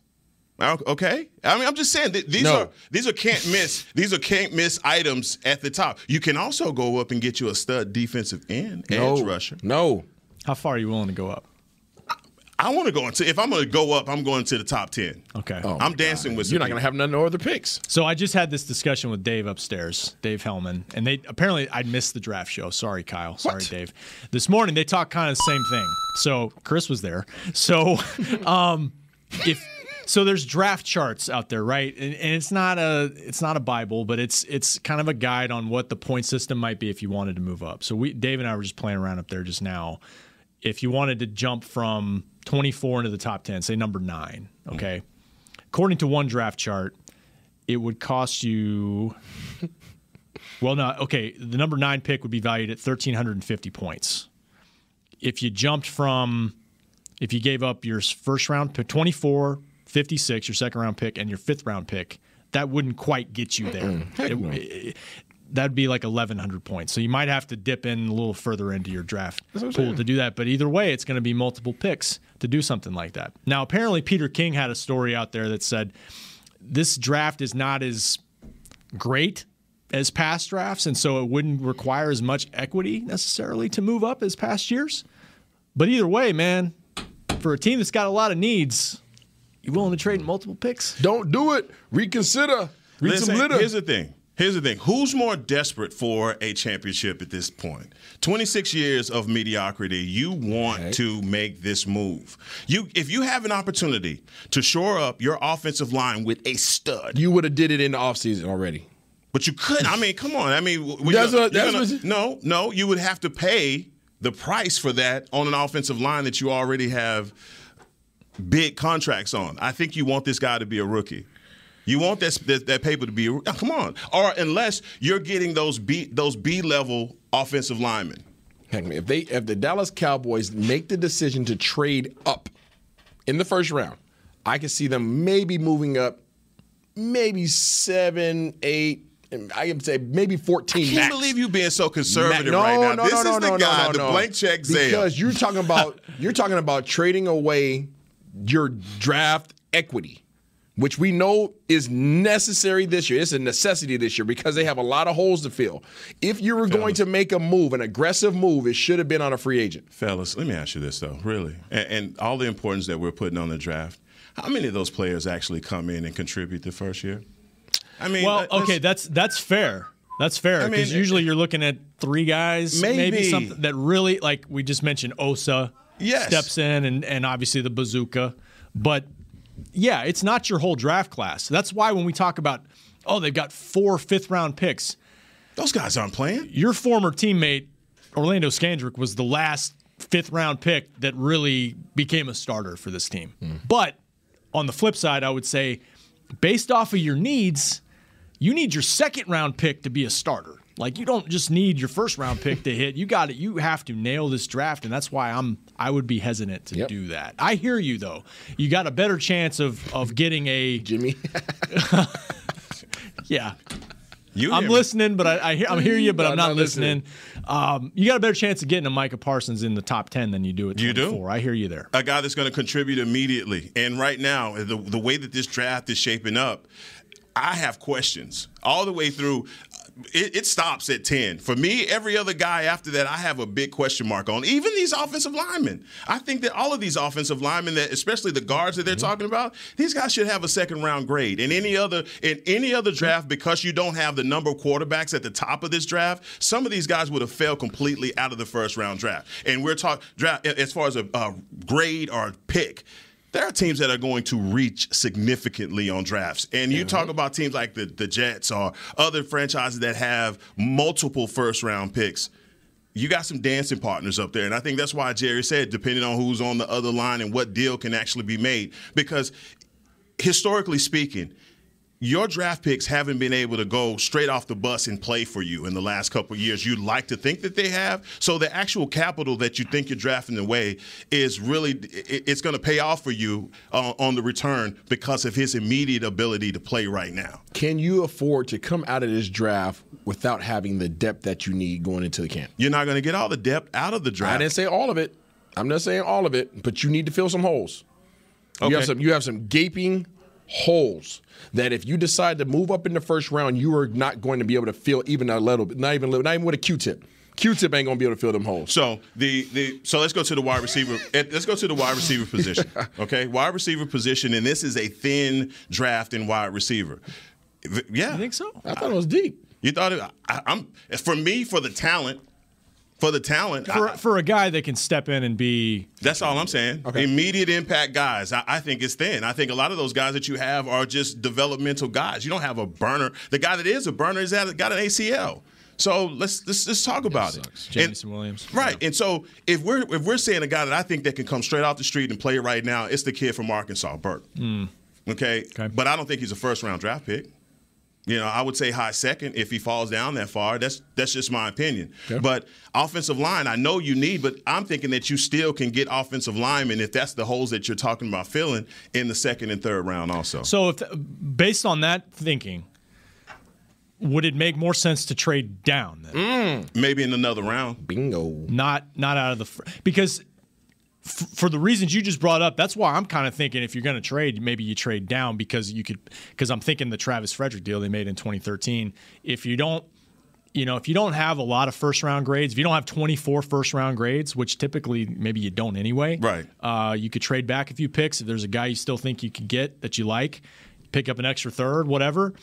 O- Okay, I mean, I'm just saying th- these No. are these are can't miss. These are can't miss items at the top. You can also go up and get you a stud defensive end, No. edge rusher. No. How far are you willing to go up? I want to go into if I'm going to go up, I'm going to the top ten. Okay. Oh, I'm dancing with. You're not going to have none no other picks. So I just had this discussion with Dave upstairs, Dave Helman, and they apparently I missed the draft show. Sorry, Kyle. Sorry, Dave. This morning they talked kind of the same thing. So Chris was there. So *laughs* um, if so, there's draft charts out there, right? And, and it's not a it's not a Bible, but it's it's kind of a guide on what the point system might be if you wanted to move up. So we Dave and I were just playing around up there just now. If you wanted to jump from 24 into the top 10, say number nine, hmm. okay. According to one draft chart, it would cost you well no okay the number nine pick would be valued at 1350 points if you jumped from if you gave up your first round pick 24 56 your second round pick and your fifth round pick that wouldn't quite get you there It- no. it- that'd be like 1100 points so you might have to dip in a little further into your draft pool saying. to do that but either way it's going to be multiple picks to do something like that now apparently peter king had a story out there that said this draft is not as great as past drafts, and so it wouldn't require as much equity necessarily to move up as past years. But either way, man, for a team that's got a lot of needs, you willing to trade multiple picks? Don't do it. Reconsider. Read Listen, some litter. Here's the thing. Here's the thing. Who's more desperate for a championship at this point? 26 years of mediocrity. You want to make this move. You, if you have an opportunity to shore up your offensive line with a stud, you would have did it in the offseason already. but you couldn't. I mean, come on. I mean, That's you're- what- you're that's gonna- what- no, no. You would have to pay the price for that on an offensive line that you already have big contracts on. I think you want this guy to be a rookie. You want that that, that paper to be. A, oh, come on, or unless you're getting those B those B level offensive linemen. Heck, if they if the Dallas Cowboys make the decision to trade up in the first round, I can see them maybe moving up, maybe seven, eight, and I can say maybe I fourteen. can't max. believe you being so conservative Ma- right now. No, this no, is no, the no, guy, no, the no. blank check Zale. Because you're talking about you're talking about trading away your draft equity, which we know is necessary this year. It's a necessity this year because they have a lot of holes to fill. If you were going to make a move, an aggressive move, it should have been on a free agent. Fellas, let me ask you this though, really, and, and all the importance that we're putting on the draft. How many of those players actually come in and contribute the first year? I mean, well, okay, that's that's fair. That's fair I because mean, usually you're looking at three guys, Maybe. something that really like we just mentioned. Osa Yes. steps in, and and obviously the bazooka, but yeah, it's not your whole draft class. That's why when we talk about oh they've got four fifth round picks, those guys aren't playing. Your former teammate Orlando Scandrick was the last fifth round pick that really became a starter for this team. Hmm. But on the flip side, I would say, based off of your needs, you need your second round pick to be a starter. Like you don't just need your first round pick to hit. You got it. You have to nail this draft, and that's why I'm. I would be hesitant to do that. I hear you though. You got a better chance of of getting a *laughs* Jimmy. *laughs* yeah. You I'm hear me. listening, but I, I hear, I'm hearing you, but No, I'm not not listening. listening. Um, you got a better chance of getting a Micah Parsons in the top ten than you do at You do? I hear you there. a guy that's going to contribute immediately. And right now, the, the way that this draft is shaping up, I have questions all the way through. It, it stops at 10. For me, every other guy after that, I have a big question mark on. Even these offensive linemen. I think that all of these offensive linemen, that especially the guards that they're mm-hmm. talking about, these guys should have a second round grade. In any other in any other mm-hmm. draft, because you don't have the number of quarterbacks at the top of this draft, some of these guys would have failed completely out of the first round draft. And we're talking draft as far as a, a grade or a pick. There are teams that are going to reach significantly on drafts. And you talk mm-hmm. about teams like the, the Jets or other franchises that have multiple first round picks. you got some dancing partners up there. And I think that's why Jerry said, depending on who's on the other line and what deal can actually be made. Because historically speaking, your draft picks haven't been able to go straight off the bus and play for you in the last couple of years. You'd like to think that they have. So the actual capital that you think you're drafting away is really it's going to pay off for you uh, on the return because of his immediate ability to play right now. Can you afford to come out of this draft without having the depth that you need going into the camp? You're not going to get all the depth out of the draft. I didn't say all of it. I'm not saying all of it, but you need to fill some holes. Okay. You have some you have some gaping holes that if you decide to move up in the first round, you are not going to be able to fill even a little bit, not even little, not even with a Q-tip. Q-tip ain't gonna be able to fill them holes. So the the so let's go to the wide receiver. eh, let's go to the wide receiver position. *laughs* Okay, wide receiver position, and this is a thin draft in wide receiver. Yeah, I think so. I thought it was deep. You thought it? I, I'm for me for the talent. For the talent, For, I- for a guy that can step in and be That's all I'm saying. Okay. Immediate impact guys. I, I think it's thin. I think a lot of those guys that you have are just developmental guys. You don't have a burner. The guy that is a burner is that got an ACL. So let's let's let's talk about it. And- Jameson Williams. Right. And so if we're if we're saying a guy that I think that can come straight off the street and play right now, it's the kid from Arkansas, Burks. Mm. Okay? But I don't think he's a first round draft pick. You know, I would say high second if he falls down that far. That's that's just my opinion. But offensive line, I know you need, but I'm thinking that you still can get offensive linemen if that's the holes that you're talking about filling in the second and third round also. So, if based on that thinking, would it make more sense to trade down then? Mm. Maybe in another round. Bingo. Not not out of the fr- because f- for the reasons you just brought up, that's why I'm kind of thinking if you're going to trade, maybe you trade down because you could because I'm thinking the Travis Frederick deal they made in 2013. If you don't you know, if you don't have a lot of first round grades, if you don't have 24 first round grades, which typically maybe you don't anyway, right? Uh, you could trade back a few picks if there's a guy you still think you could get that you like, pick up an extra third, whatever.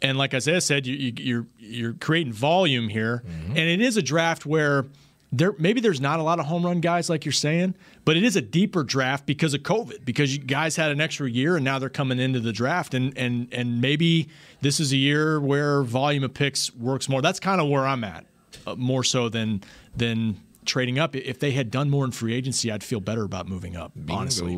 And like Isaiah said, you, you, you're you're creating volume here, and it is a draft where there maybe there's not a lot of home run guys like you're saying, but it is a deeper draft because of COVID, because you guys had an extra year and now they're coming into the draft, and and and maybe this is a year where volume of picks works more. That's kind of where I'm at, uh, more so than than trading up. If they had done more in free agency, I'd feel better about moving up. honestly,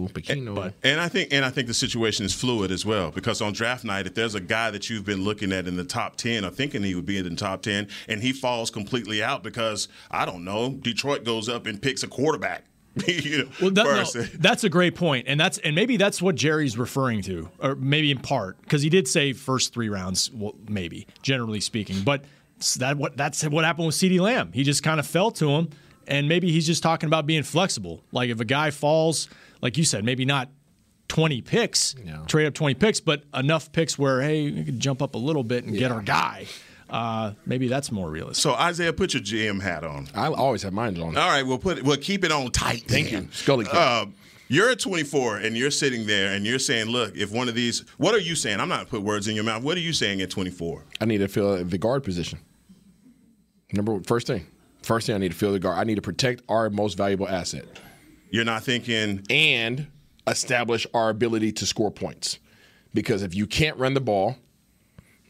but And I think and I think the situation is fluid as well because on draft night, if there's a guy that you've been looking at in the top ten or thinking he would be in the top ten, and he falls completely out because I don't know, Detroit goes up and picks a quarterback. *laughs* you know, Well, that, no, first. that's a great point, and that's and maybe that's what Jerry's referring to, or maybe in part because he did say first three rounds, well, maybe generally speaking, but s- that what that's what happened with CeeDee Lamb. He just kind of fell to him, and maybe he's just talking about being flexible. Like if a guy falls, like you said, maybe not. 20 picks, trade up 20 picks, but enough picks where, hey, we could jump up a little bit and get our guy. Uh, maybe that's more realistic. So Isaiah, put your GM hat on. I always have mine on. All right, we'll put it, we'll keep it on tight. Thank then. you. Scully. Uh, you're at 24 and you're sitting there and you're saying, look, if one of these, what are you saying? I'm not put words in your mouth. What are you saying at 24? I need to fill the guard position. Number one, first thing. First thing I need to fill the guard. I need to protect our most valuable asset. You're not thinking and establish our ability to score points. Because if you can't run the ball,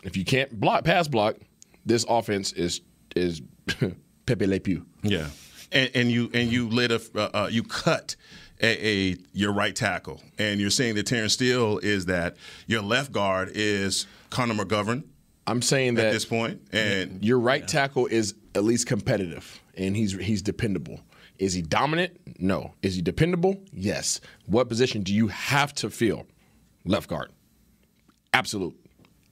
if you can't block pass block, this offense is is *laughs* Pepe Le Pew. Yeah, and, and you and you lit a uh, uh, you cut a, a your right tackle, and you're saying that Terence Steele is that your left guard is Connor McGovern. I'm saying that at this point, and your right tackle is at least competitive and he's he's dependable. Is he dominant? No. Is he dependable? Yes. What position do you have to fill? Left guard. Absolute.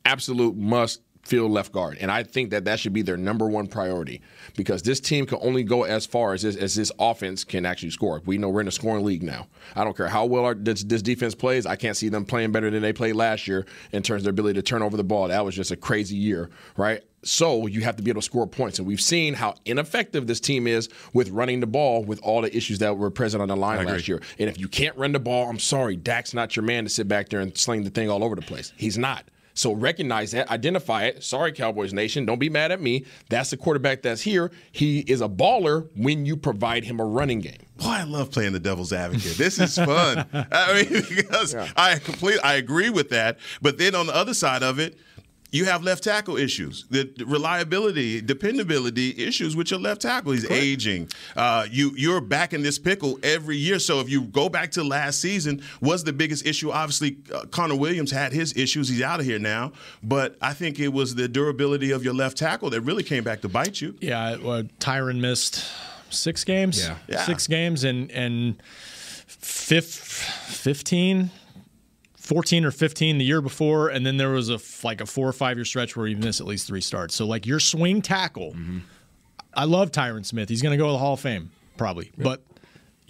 Absolute must fill left guard. And I think that that should be their number one priority because this team can only go as far as this, as this offense can actually score. We know we're in a scoring league now. I don't care how well our, this, this defense plays. I can't see them playing better than they played last year in terms of their ability to turn over the ball. That was just a crazy year, right? So you have to be able to score points. And we've seen how ineffective this team is with running the ball with all the issues that were present on the line last year. And if you can't run the ball, I'm sorry, Dak's not your man to sit back there and sling the thing all over the place. He's not. So recognize that, identify it. Sorry, Cowboys Nation, don't be mad at me. That's the quarterback that's here. He is a baller when you provide him a running game. Boy, I love playing the devil's advocate. This is fun. *laughs* I mean, *laughs* because I complete, I agree with that. But then on the other side of it, you have left tackle issues, the the reliability, dependability issues with your left tackle. He's aging. Uh, you you're back in this pickle every year. So if you go back to last season, was the biggest issue. Obviously, uh, Connor Williams had his issues. He's out of here now. But I think it was the durability of your left tackle that really came back to bite you. Yeah, well, Tyron missed six games. Yeah. Yeah. six games, and and fif- 15, 14 or fifteen the year before, and then there was a f- like a four or five year stretch where he missed at least three starts. So like your swing tackle, I love Tyron Smith. He's going to go to the Hall of Fame probably, but.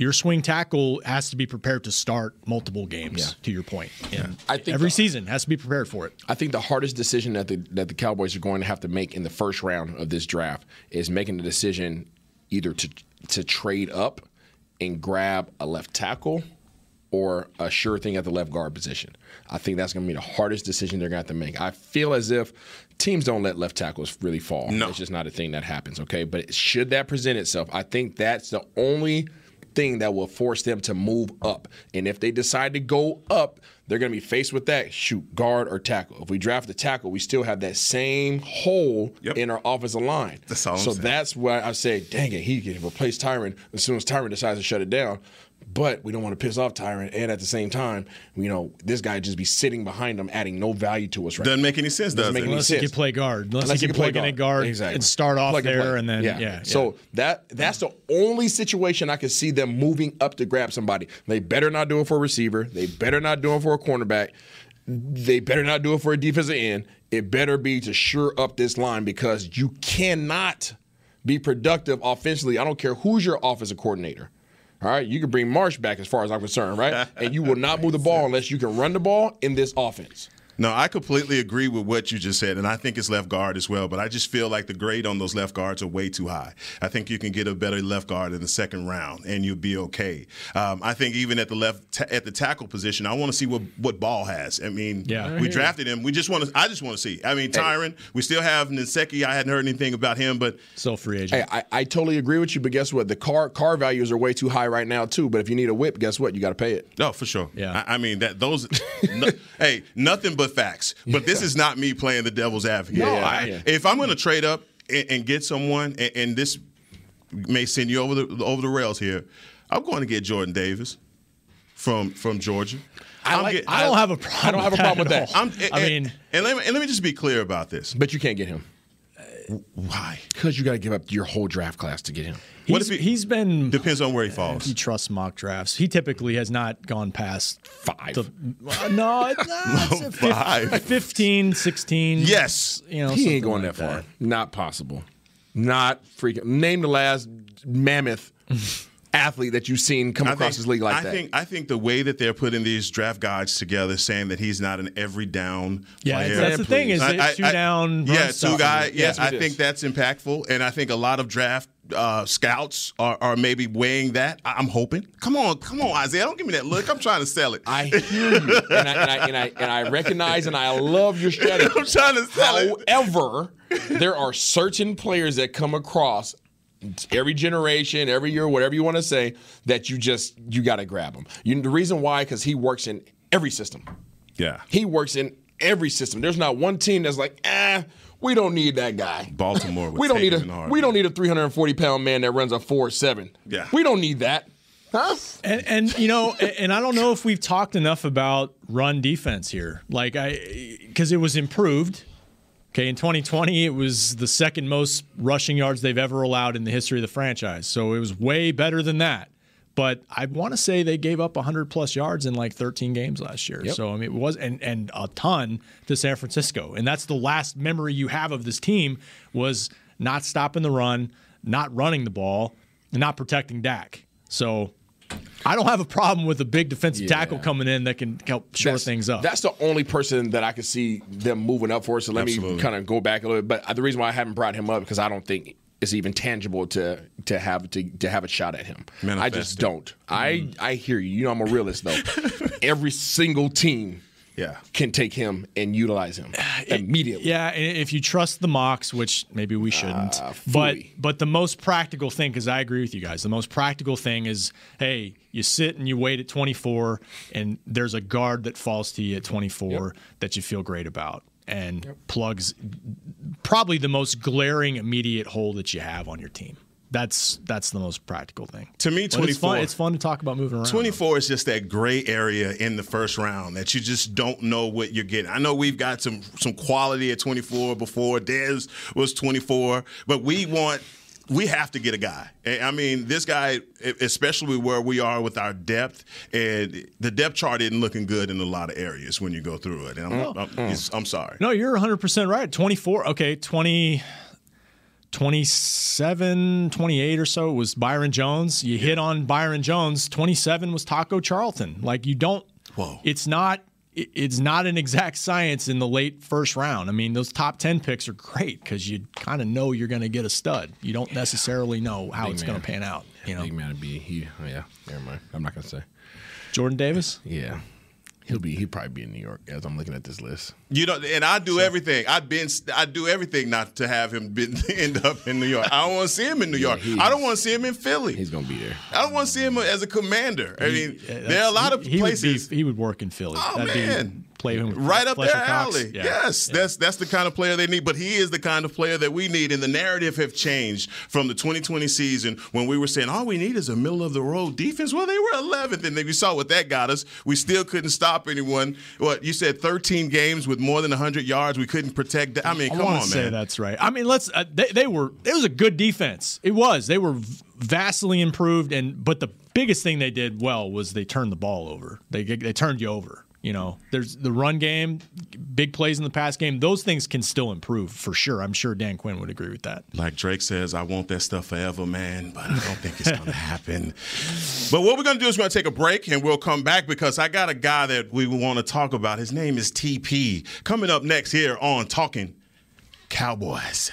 Your swing tackle has to be prepared to start multiple games. To your point. point, and I think every the- season has to be prepared for it. I think the hardest decision that the that the Cowboys are going to have to make in the first round of this draft is making the decision either to to trade up and grab a left tackle or a sure thing at the left guard position. I think that's going to be the hardest decision they're going to have to make. I feel as if teams don't let left tackles really fall. No. It's just not a thing that happens, okay? But should that present itself, I think that's the only thing that will force them to move up. And if they decide to go up, they're going to be faced with that shoot, guard or tackle. If we draft the tackle, we still have that same hole in our offensive line. That's all I'm so saying. that's why I say, dang it, he can replace Tyron as soon as Tyron decides to shut it down. But we don't want to piss off Tyron, and at the same time, you know, this guy just be sitting behind him, adding no value to us. Right Doesn't now. make any sense, Doesn't make it? any Unless sense. he can play guard. Unless, Unless he can plug in a guard Exactly. and start off Plug there, play. and then yeah. yeah. So that that's the only situation I could see them moving up to grab somebody. They better not do it for a receiver. They better not do it for a cornerback. They better not do it for a defensive end. It better be to sure up this line because you cannot be productive offensively. I don't care who's your offensive coordinator. All right, you can bring Marsh back as far as I'm concerned, right? *laughs* and you will not move the ball unless you can run the ball in this offense. No, I completely agree with what you just said, and I think it's left guard as well. But I just feel like the grade on those left guards are way too high. I think you can get a better left guard in the second round, and you'll be okay. Um, I think even at the left ta- at the tackle position, I want to see what what Ball has. I mean, Yeah. we drafted him. We just want to. I just want to see. I mean, Tyron. We still have Nsekhe. I hadn't heard anything about him, but still free agent. Hey, I, I totally agree with you, but guess what? The car car values are way too high right now too. But if you need a whip, guess what? You got to pay it. No, for sure. Yeah. I, I mean that those. *laughs* no, hey, nothing but facts. But this is not me playing the devil's advocate. Yeah, I-. If I'm going to trade up and, and get someone, and, and this may send you over the over the rails here, I'm going to get Jordan Davis from from Georgia. I'm like- get- I don't have a problem. I don't have a problem with at that. and, I mean, and let me and let me just be clear about this. But you can't get him Why? because you got to give up your whole draft class to get him. What he's, if he- he's been Depends on where he falls. He trusts mock drafts. He typically has not gone past Five. the uh, no, *laughs* it's, it's a fif- Five. 15, 16. Yes. You know, he ain't going like that far. Not possible. Not freaking. Name the last mammoth *laughs* athlete that you've seen come I across think- this league like I that. think I think the way that they're putting these draft guides together, saying that he's not an every down. Yeah, player. that's the thing, is it two down, Yeah, two stopper. guy. Yeah, Yes, I think is. that's impactful, and I think a lot of draft uh, scouts are, are maybe weighing that. I- I'm hoping. Come on, come on, Isaiah. Don't give me that look. I'm trying to sell it. I hear you, and I, and, I, and, I, and I recognize and I love your *laughs* strategy. I'm trying to sell it. However, there are certain players that come across every generation, every year, whatever you want to say, that you just you got to grab him. You, the reason why, because he works in every system. Yeah. He works in every system. There's not one team that's like, ah, we don't need that guy. Baltimore. *laughs* We don't need a heartbeat. we don't need a 340 pound man that runs a four seven. Yeah. we don't need that. Huh? And, and you know, *laughs* and, and I don't know if we've talked enough about run defense here. Like I, because it was improved. Okay, in 2020, it was the second most rushing yards they've ever allowed in the history of the franchise. So it was way better than that. But I want to say they gave up 100 plus yards in like 13 games last year. Yep. So I mean, it was and and a ton to San Francisco. And that's the last memory you have of this team was not stopping the run, not running the ball, and not protecting Dak. So I don't have a problem with a big defensive Yeah. tackle coming in that can help shore That's- things up. That's the only person that I could see them moving up for. So let me kind of go back a little bit. But uh, the reason why I haven't brought him up because I don't think it's even tangible to to have to, to have a shot at him. I just it. don't. I I hear you. You know I'm a realist though. *laughs* Every single team Yeah. can take him and utilize him *sighs* immediately. Yeah, if you trust the mocks, which maybe we shouldn't, Ah, but but the most practical thing, because I agree with you guys, the most practical thing is, hey, you sit and you wait at 24, and there's a guard that falls to you at 24 that you feel great about, and plugs probably the most glaring immediate hole that you have on your team. That's that's the most practical thing. To me, But it's fun. 24 It's fun to talk about moving around. 24 is just that gray area in the first round that you just don't know what you're getting. I know we've got some some quality at 24 before. Dez was 24, but we want we have to get a guy. I mean, this guy, e, especially where we are with our depth, and the depth chart isn't looking good in a lot of areas when you go through it. And I'm, oh. I'm, it's- hmm. I'm sorry. No, you're 100% right. 24, okay, 20, 27, 28 or so was Byron Jones. You hit on Byron Jones. 27 was Taco Charlton. Like you don't, Whoa. it's not, it's not an exact science in the late first round. I mean, those top 10 picks are great because you kind of know you're going to get a stud. You don't necessarily know how Big it's going to pan out. You know, Big man to be he. oh, Yeah, never mind. I'm not gonna say. Jordan Davis. Yeah, he'll be. He'll probably be in New York as I'm looking at this list. You know, and I do everything. I've been, I do everything not to have him been, *laughs* end up in New York. I don't want to see him in New York. I don't want to see him in Philly. He's gonna be there. I don't want to see him as a commander. I mean, there are a lot of he, he places Would be, he would work in Philly. Oh, That'd man. Play him right up Fletcher their Cox. alley. Yeah. Yes, that's that's the kind of player they need. But he is the kind of player that we need. And the narrative have changed from the 2020 season when we were saying all we need is a middle of the road defense. Well, they were 11th, and then we saw what that got us. We still couldn't stop anyone. What you said, 13 games with more than 100 yards. We couldn't protect. I mean, I come wanna on, say man. that's right. I mean, let's. Uh, they, they were. It was a good defense. It was. They were vastly improved, and but the biggest thing they did well was they turned the ball over. They they turned you over. You know, there's the run game, big plays in the pass game. Those things can still improve for sure. I'm sure Dan Quinn would agree with that. Like Drake says, I want that stuff forever, man, but I don't think it's going *laughs* to happen. But what we're going to do is we're going to take a break and we'll come back because I got a guy that we want to talk about. His name is TP. Coming up next here on Talking Cowboys.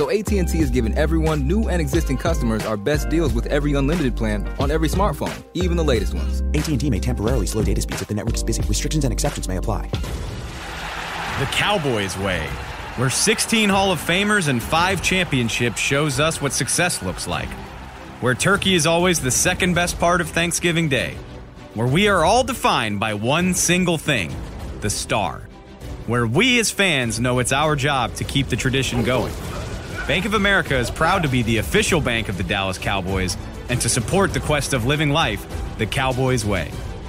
So AT&T is giving everyone, new and existing customers, our best deals with every unlimited plan on every smartphone, even the latest ones. AT&T may temporarily slow data speeds if the network is busy. Restrictions and exceptions may apply. The Cowboys way, where 16 Hall of Famers and 5 championships shows us what success looks like. Where turkey is always the second best part of Thanksgiving Day. Where we are all defined by one single thing the star. Where we as fans know it's our job to keep the tradition going. Bank of America is proud to be the official bank of the Dallas Cowboys and to support the quest of living life the Cowboys way.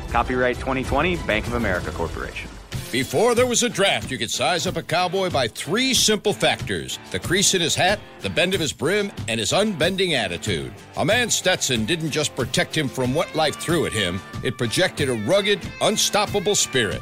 Copyright 2020, Bank of America Corporation. Before there was a draft, you could size up a cowboy by three simple factors the crease in his hat, the bend of his brim, and his unbending attitude. A man Stetson didn't just protect him from what life threw at him, it projected a rugged, unstoppable spirit.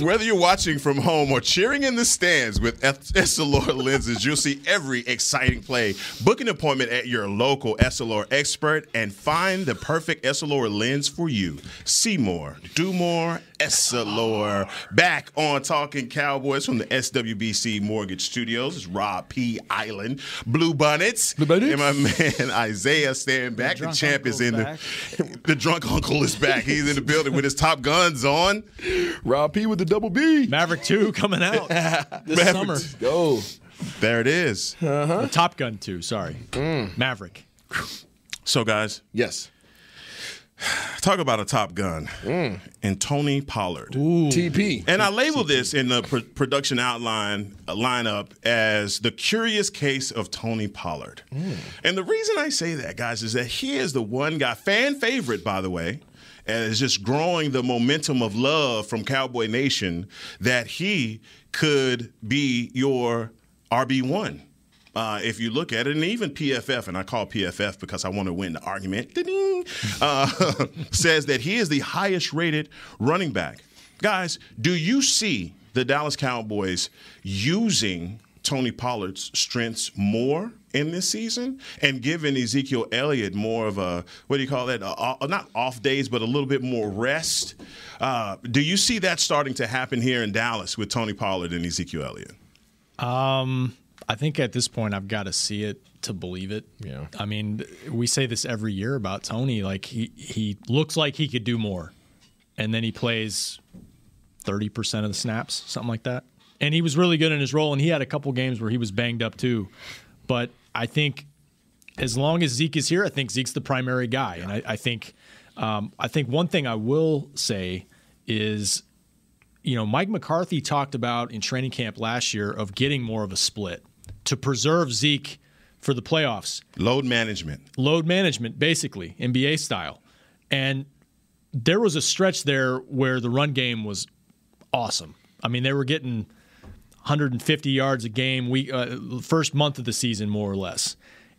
Whether you're watching from home or cheering in the stands with Essilor lenses, you'll see every exciting play. Book an appointment at your local Essilor expert and find the perfect Essilor lens for you. See more, do more, Essilor. Back on Talking Cowboys from the SWBC Mortgage Studios is Rob P. Island, Blue Bonnets, Blue Bonnets. and my man *laughs* Isaiah Stanback. The, drunk champ is in back. the. *laughs* The drunk uncle is back. He's in the building with his top guns on. Rob P with the double B. Maverick 2 coming out *laughs* this Maverick summer. Go. There it is. Uh-huh. The Top Gun 2, sorry. Mm. Maverick. So, guys, Yes. Talk about a top gun. Mm. And Tony Pollard. TP. And I label this in the pr- production outline uh, lineup as the curious case of Tony Pollard. Mm. And the reason I say that, guys, is that he is the one guy, fan favorite, by the way, and it's just growing the momentum of love from Cowboy Nation that he could be your RB1. Uh, if you look at it, and even PFF, and I call PFF because I want to win the argument, uh, *laughs* says that he is the highest rated running back. Guys, do you see the Dallas Cowboys using Tony Pollard's strengths more in this season and giving Ezekiel Elliott more of a, what do you call that? A, a- not off days, but a little bit more rest? Uh, do you see that starting to happen here in Dallas with Tony Pollard and Ezekiel Elliott? Um, I think at this point I've got to see it to believe it. Yeah. I mean, we say this every year about Tony. Like he he looks like he could do more, and then he plays thirty percent of the snaps, something like that. And he was really good in his role, and he had a couple games where he was banged up too. But I think as long as Zeke is here, I think Zeke's the primary guy, and I, I think um, I think one thing I will say is you know, Mike McCarthy talked about in training camp last year of getting more of a split to preserve Zeke for the playoffs. Load management. Load management, basically, NBA style. And there was a stretch there where the run game was awesome. I mean, they were getting 150 yards a game week uh, first month of the season more or less.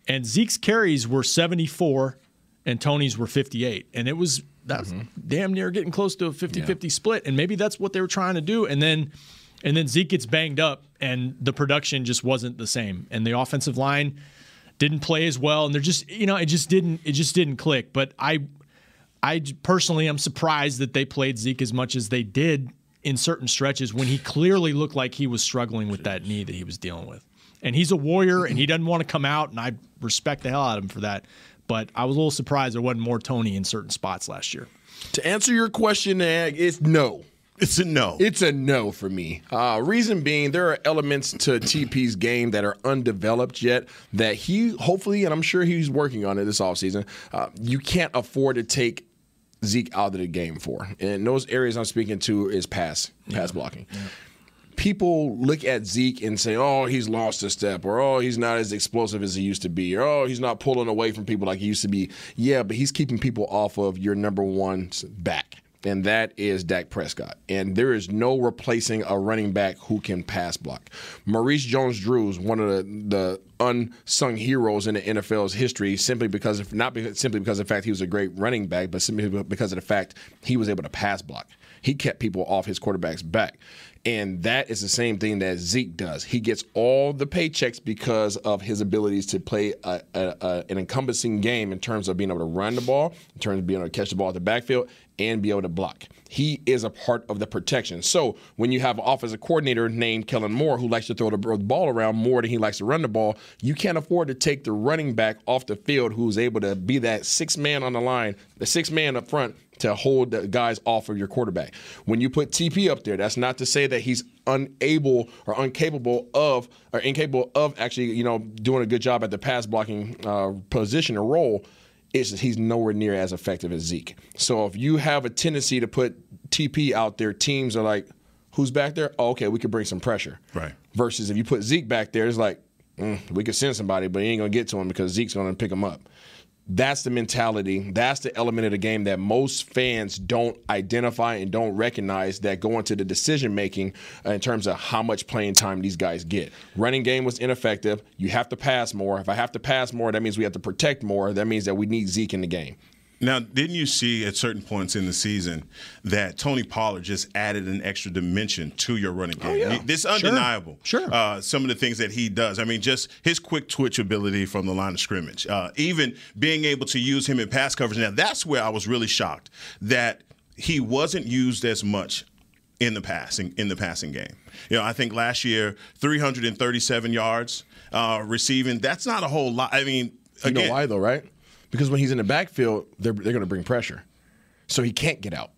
And Zeke's carries were 74 and Tony's were 58. And it was that's damn near getting close to a 50-50 split. And maybe that's what they were trying to do. And then and then Zeke gets banged up and the production just wasn't the same. And the offensive line didn't play as well. And they're just you know it just didn't it just didn't click. But I I personally am surprised that they played Zeke as much as they did in certain stretches when he clearly looked like he was struggling with that knee that he was dealing with. And he's a warrior and he doesn't want to come out, and I respect the hell out of him for that. But I was a little surprised there wasn't more Tony in certain spots last year. To answer your question, Ag, it's no. It's a no. It's a no for me. Uh, reason being, there are elements to TP's game that are undeveloped yet that he hopefully, and I'm sure he's working on it this offseason, uh, you can't afford to take Zeke out of the game for. And those areas I'm speaking to is pass, pass blocking. People look at Zeke and say, oh, he's lost a step, or oh, he's not as explosive as he used to be, or oh, he's not pulling away from people like he used to be. Yeah, but he's keeping people off of your number one back and that is Dak Prescott. And there is no replacing a running back who can pass block. Maurice Jones-Drew is one of the, the unsung heroes in the NFL's history, simply because of not because, simply because of the fact he was a great running back, but simply because of the fact he was able to pass block. He kept people off his quarterback's back. And that is the same thing that Zeke does. He gets all the paychecks because of his abilities to play a, a, a, an encompassing game in terms of being able to run the ball, in terms of being able to catch the ball at the backfield, and be able to block. He is a part of the protection. So when you have an offensive coordinator named Kellen Moore who likes to throw the ball around more than he likes to run the ball, you can't afford to take the running back off the field who's able to be that six man on the line, the six man up front to hold the guys off of your quarterback. When you put TP up there, that's not to say that he's unable or incapable of or incapable of actually, you know, doing a good job at the pass blocking uh, position or role. It's he's nowhere near as effective as Zeke. So if you have a tendency to put TP out there, teams are like, "Who's back there? Oh, okay, we could bring some pressure." Right. Versus if you put Zeke back there, it's like mm, we could send somebody, but he ain't gonna get to him because Zeke's gonna pick him up. That's the mentality. That's the element of the game that most fans don't identify and don't recognize that go into the decision making uh, in terms of how much playing time these guys get. Running game was ineffective. You have to pass more. If I have to pass more, that means we have to protect more. That means that we need Zeke in the game. Now, didn't you see at certain points in the season that Tony Pollard just added an extra dimension to your running game? yeah. This Sure. undeniable. Sure. Uh, some of the things that he does. I mean, just his quick twitch ability from the line of scrimmage, uh, even being able to use him in pass coverage. Now, that's where I was really shocked that he wasn't used as much in the passing in the passing game. You know, I think last year 337 yards uh, receiving. That's not a whole lot. I mean, You know why though, right? Because when he's in the backfield, they're they're going to bring pressure, so he can't get out.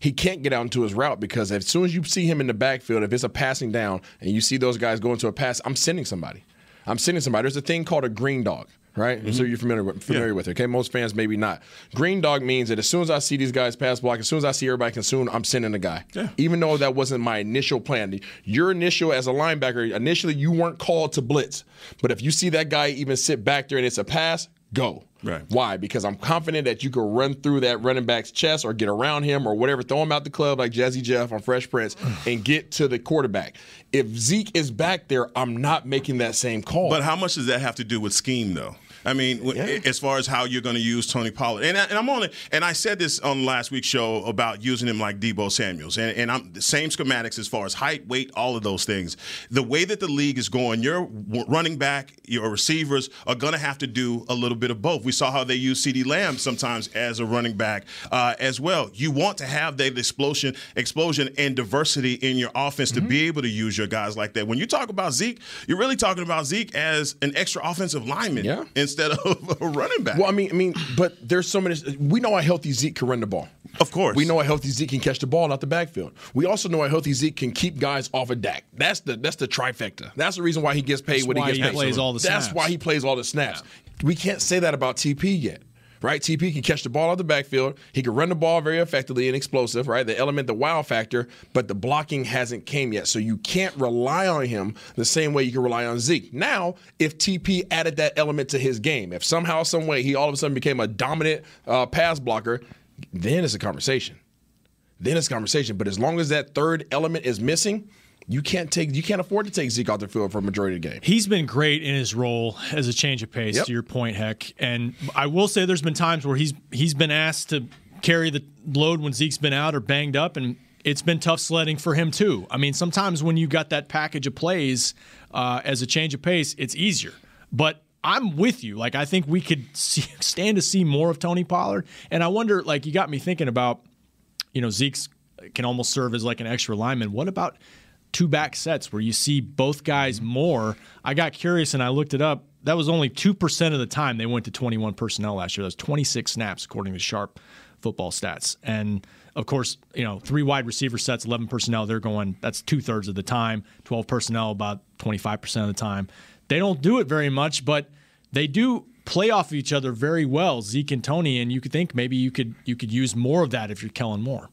He can't get out into his route because as soon as you see him in the backfield, if it's a passing down and you see those guys go into a pass, I'm sending somebody. I'm sending somebody. There's a thing called a green dog. right? Mm-hmm. So you're familiar with familiar with it. Okay, most fans maybe not. Green dog means that as soon as I see these guys pass block, as soon as I see everybody consume, I'm sending a guy. Yeah. Even though that wasn't my initial plan. Your initial as a linebacker, initially you weren't called to blitz, but if you see that guy even sit back there and it's a pass, go. Right. Why? Because I'm confident that you can run through that running back's chest or get around him or whatever, throw him out the club like Jazzy Jeff on Fresh Prince *sighs* and get to the quarterback. If Zeke is back there, I'm not making that same call. But how much does that have to do with scheme, though? I mean, w- as far as how you're going to use Tony Pollard, and, I, and I'm on it. And I said this on last week's show about using him like Deebo Samuel's, and, and I'm the same schematics as far as height, weight, all of those things. The way that the league is going, your running back, your receivers are going to have to do a little bit of both. We saw how they use CeeDee Lamb sometimes as a running back uh, as well. You want to have that explosion, explosion, and diversity in your offense to be able to use your guys like that. When you talk about Zeke, you're really talking about Zeke as an extra offensive lineman Yeah. instead of *laughs* a running back. Well, I mean, I mean, but there's so many. We know how healthy Zeke can run the ball. Of course, we know how healthy Zeke can catch the ball out the backfield. We also know how healthy Zeke can keep guys off of Dak. That's the that's the trifecta. That's the reason why he gets paid That's what he why gets he paid. plays all the That's snaps. why he plays all the snaps. We can't say that about TP yet. Right, TP can catch the ball out the backfield. He can run the ball very effectively and explosive. Right, the element, the wow factor, but the blocking hasn't came yet. So you can't rely on him the same way you can rely on Zeke. Now, if TP added that element to his game, if somehow, some way, he all of a sudden became a dominant uh, pass blocker, then it's a conversation then it's a conversation. But as long as that third element is missing, you can't take you can't afford to take Zeke off the field for a majority of the game. He's been great in his role as a change of pace. Yep. To your point, Heck, and I will say there's been times where he's he's been asked to carry the load when Zeke's been out or banged up, and it's been tough sledding for him too. I mean, sometimes when you got that package of plays uh, as a change of pace, it's easier. But I'm with you. Like I think we could see, *laughs* stand to see more of Tony Pollard, and I wonder. Like you got me thinking about, you know, Zeke's can almost serve as like an extra lineman. What about two back sets where you see both guys more? I got curious and I looked it up. That was only 2% of the time they went to 21 personnel last year. That was 26 snaps, according to Sharp football stats. And of course, you know, three wide receiver sets, 11 personnel, they're going, that's two thirds of the time, 12 personnel, about 25% of the time. They don't do it very much, but they do play off of each other very well, Zeke and Tony. And you could think maybe you could you could use more of that if you're Kellen Moore.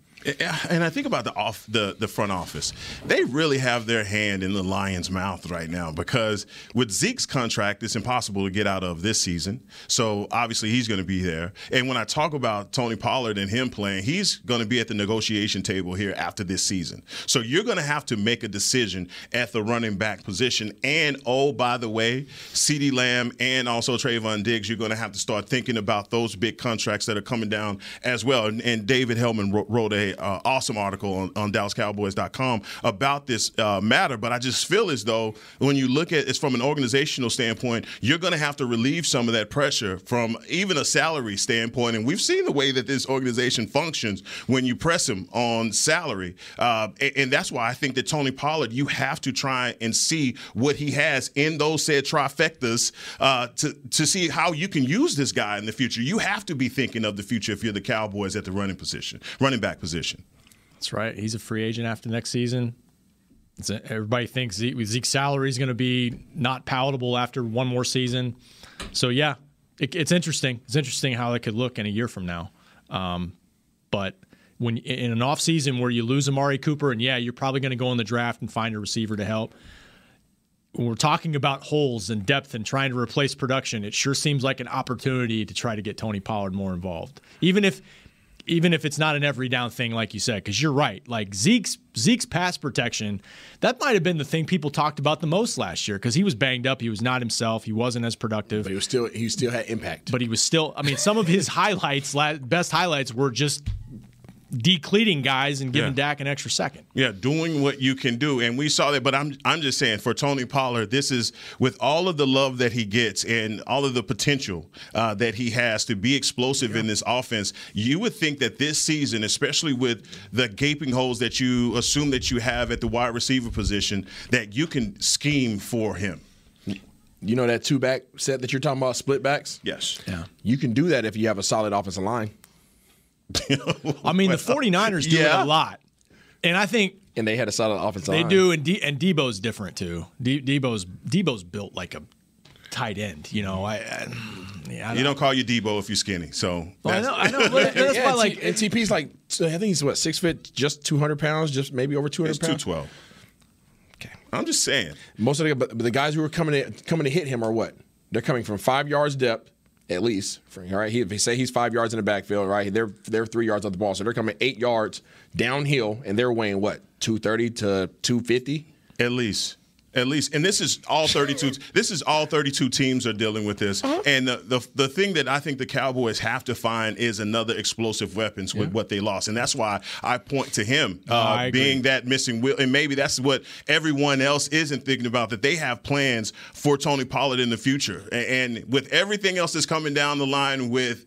And I think about the off the, the front office. They really have their hand in the lion's mouth right now because with Zeke's contract, it's impossible to get out of this season. So obviously he's going to be there. And when I talk about Tony Pollard and him playing, he's going to be at the negotiation table here after this season. So you're going to have to make a decision at the running back position. And oh, by the way, CeeDee Lamb and also Trevon Diggs, you're going to have to start thinking about those big contracts that are coming down as well. And, and David Helman wrote, wrote uh, awesome article on, on DallasCowboys.com about this uh, matter. But I just feel as though when you look at it from an organizational standpoint, you're going to have to relieve some of that pressure from even a salary standpoint. And we've seen the way that this organization functions when you press him on salary. Uh, and, and that's why I think that Tony Pollard, you have to try and see what he has in those said trifectas uh, to, to see how you can use this guy in the future. You have to be thinking of the future if you're the Cowboys at the running position, running back position. That's right. He's a free agent after next season. Everybody thinks Zeke, Zeke's salary is going to be not palatable after one more season. So yeah, it, it's interesting. It's interesting how it could look in a year from now. Um, but when in an offseason where you lose Amari Cooper, and yeah, you're probably going to go in the draft and find a receiver to help. When we're talking about holes and depth and trying to replace production, it sure seems like an opportunity to try to get Tony Pollard more involved. Even if even if it's not an every down thing like you said because you're right. Like zeke's zeke's pass protection that might have been the thing people talked about the most last year because he was banged up. He was not himself. He wasn't as productive. But he was still he still had impact. But he was still i mean some of his *laughs* highlights best highlights were just decleating guys and giving Yeah. Dak an extra second Yeah, doing what you can do, and we saw that. But I'm I'm just saying for Tony Pollard, this is with all of the love that he gets and all of the potential uh, that he has to be explosive in this offense. You would think that this season, especially with the gaping holes that you assume that you have at the wide receiver position, that you can scheme for him. You know that two back set that you're talking about, split backs? Yes. Yeah. You can do that if you have a solid offensive line. I mean the *laughs* 49ers do Yeah. it a lot and i think And they had a solid offense. they line. do and, D- and deebo's different too D- deebo's deebo's built like a tight end. You know, I, I yeah, I You don't call you Deebo if you're skinny. So Well, I that's- know, I know, but *laughs* that's yeah, why like and TP's like I think he's what six foot, just two hundred pounds, just maybe over two hundred pounds. 212. Okay, I'm just saying. Most of the but the guys who are coming to coming to hit him are what? They're coming from five yards depth at least. All right, he, say he's five yards in the backfield, right? They're they're three yards off the ball, so they're coming eight yards downhill, and they're weighing what two thirty to two fifty at least. At least, and this is all 32. this is all 32 teams are dealing with this. Uh-huh. And the, the the thing that I think the Cowboys have to find is another explosive weapons with what they lost, and that's why I point to him uh, being that missing will. And maybe that's what everyone else isn't thinking about that they have plans for Tony Pollard in the future. And, and with everything else that's coming down the line with,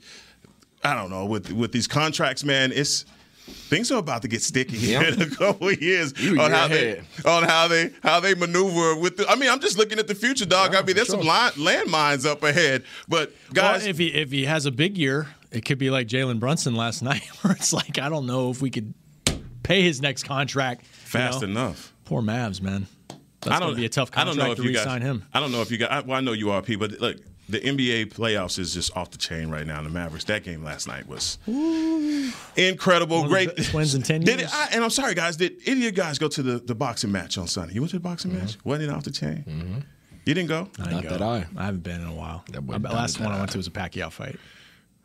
I don't know, with with these contracts, man, it's things are about to get sticky Yeah. in a couple of years You- on you're how they on how they how they maneuver with. The, I mean, I'm just looking at the future, dog. I mean, there's some landmines up ahead, but guys, Well, if he if he has a big year, it could be like Jalen Brunson last *laughs* night, where it's like I don't know if we could pay his next contract you fast know? enough. Poor Mavs, man. That's I don't to be a tough I don't know if to you guys re-sign him. I don't know if you got. I, well, I know you are, P, but look, the NBA playoffs is just off the chain right now. The Mavericks. That game last night was incredible, One great. best wins in 10 Did years. it, I, and I'm sorry, guys. Did any of you guys go to the, the boxing match on Sunday? You went to the boxing Mm-hmm. match? Wasn't it off the chain? You didn't go? I didn't go. That I I haven't been in a while. The last one I went to was a Pacquiao fight.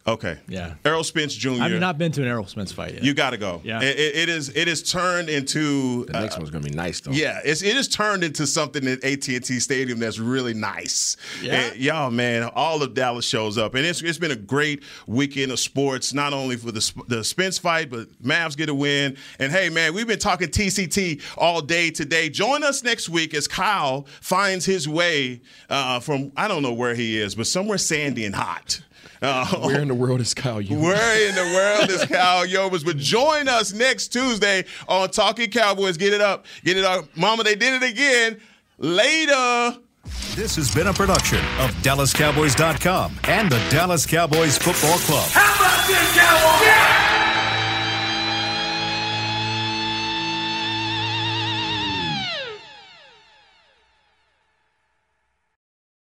Okay. Yeah. Errol Spence Jr. I've not been to an Errol Spence fight yet. You got to go. Yeah. It, it- it is. It is turned into. The next one's gonna be nice though. Yeah, it's, it is turned into something at AT&T Stadium that's really nice. Yeah. And y'all, man, all of Dallas shows up, and it's it's been a great weekend of sports. Not only for the the Spence fight, but Mavs get a win. And hey, man, we've been talking TCT all day today. Join us next week as Kyle finds his way uh, from I don't know where he is, but somewhere sandy and hot. Uh, *laughs* Where in the world is Kyle? You? where in the world is Kyle Youmans? But join us next Tuesday on Talking Cowboys. Get it up. Get it up. Mama, they did it again. Later. This has been a production of DallasCowboys.com and the Dallas Cowboys Football Club. How about this, Cowboys?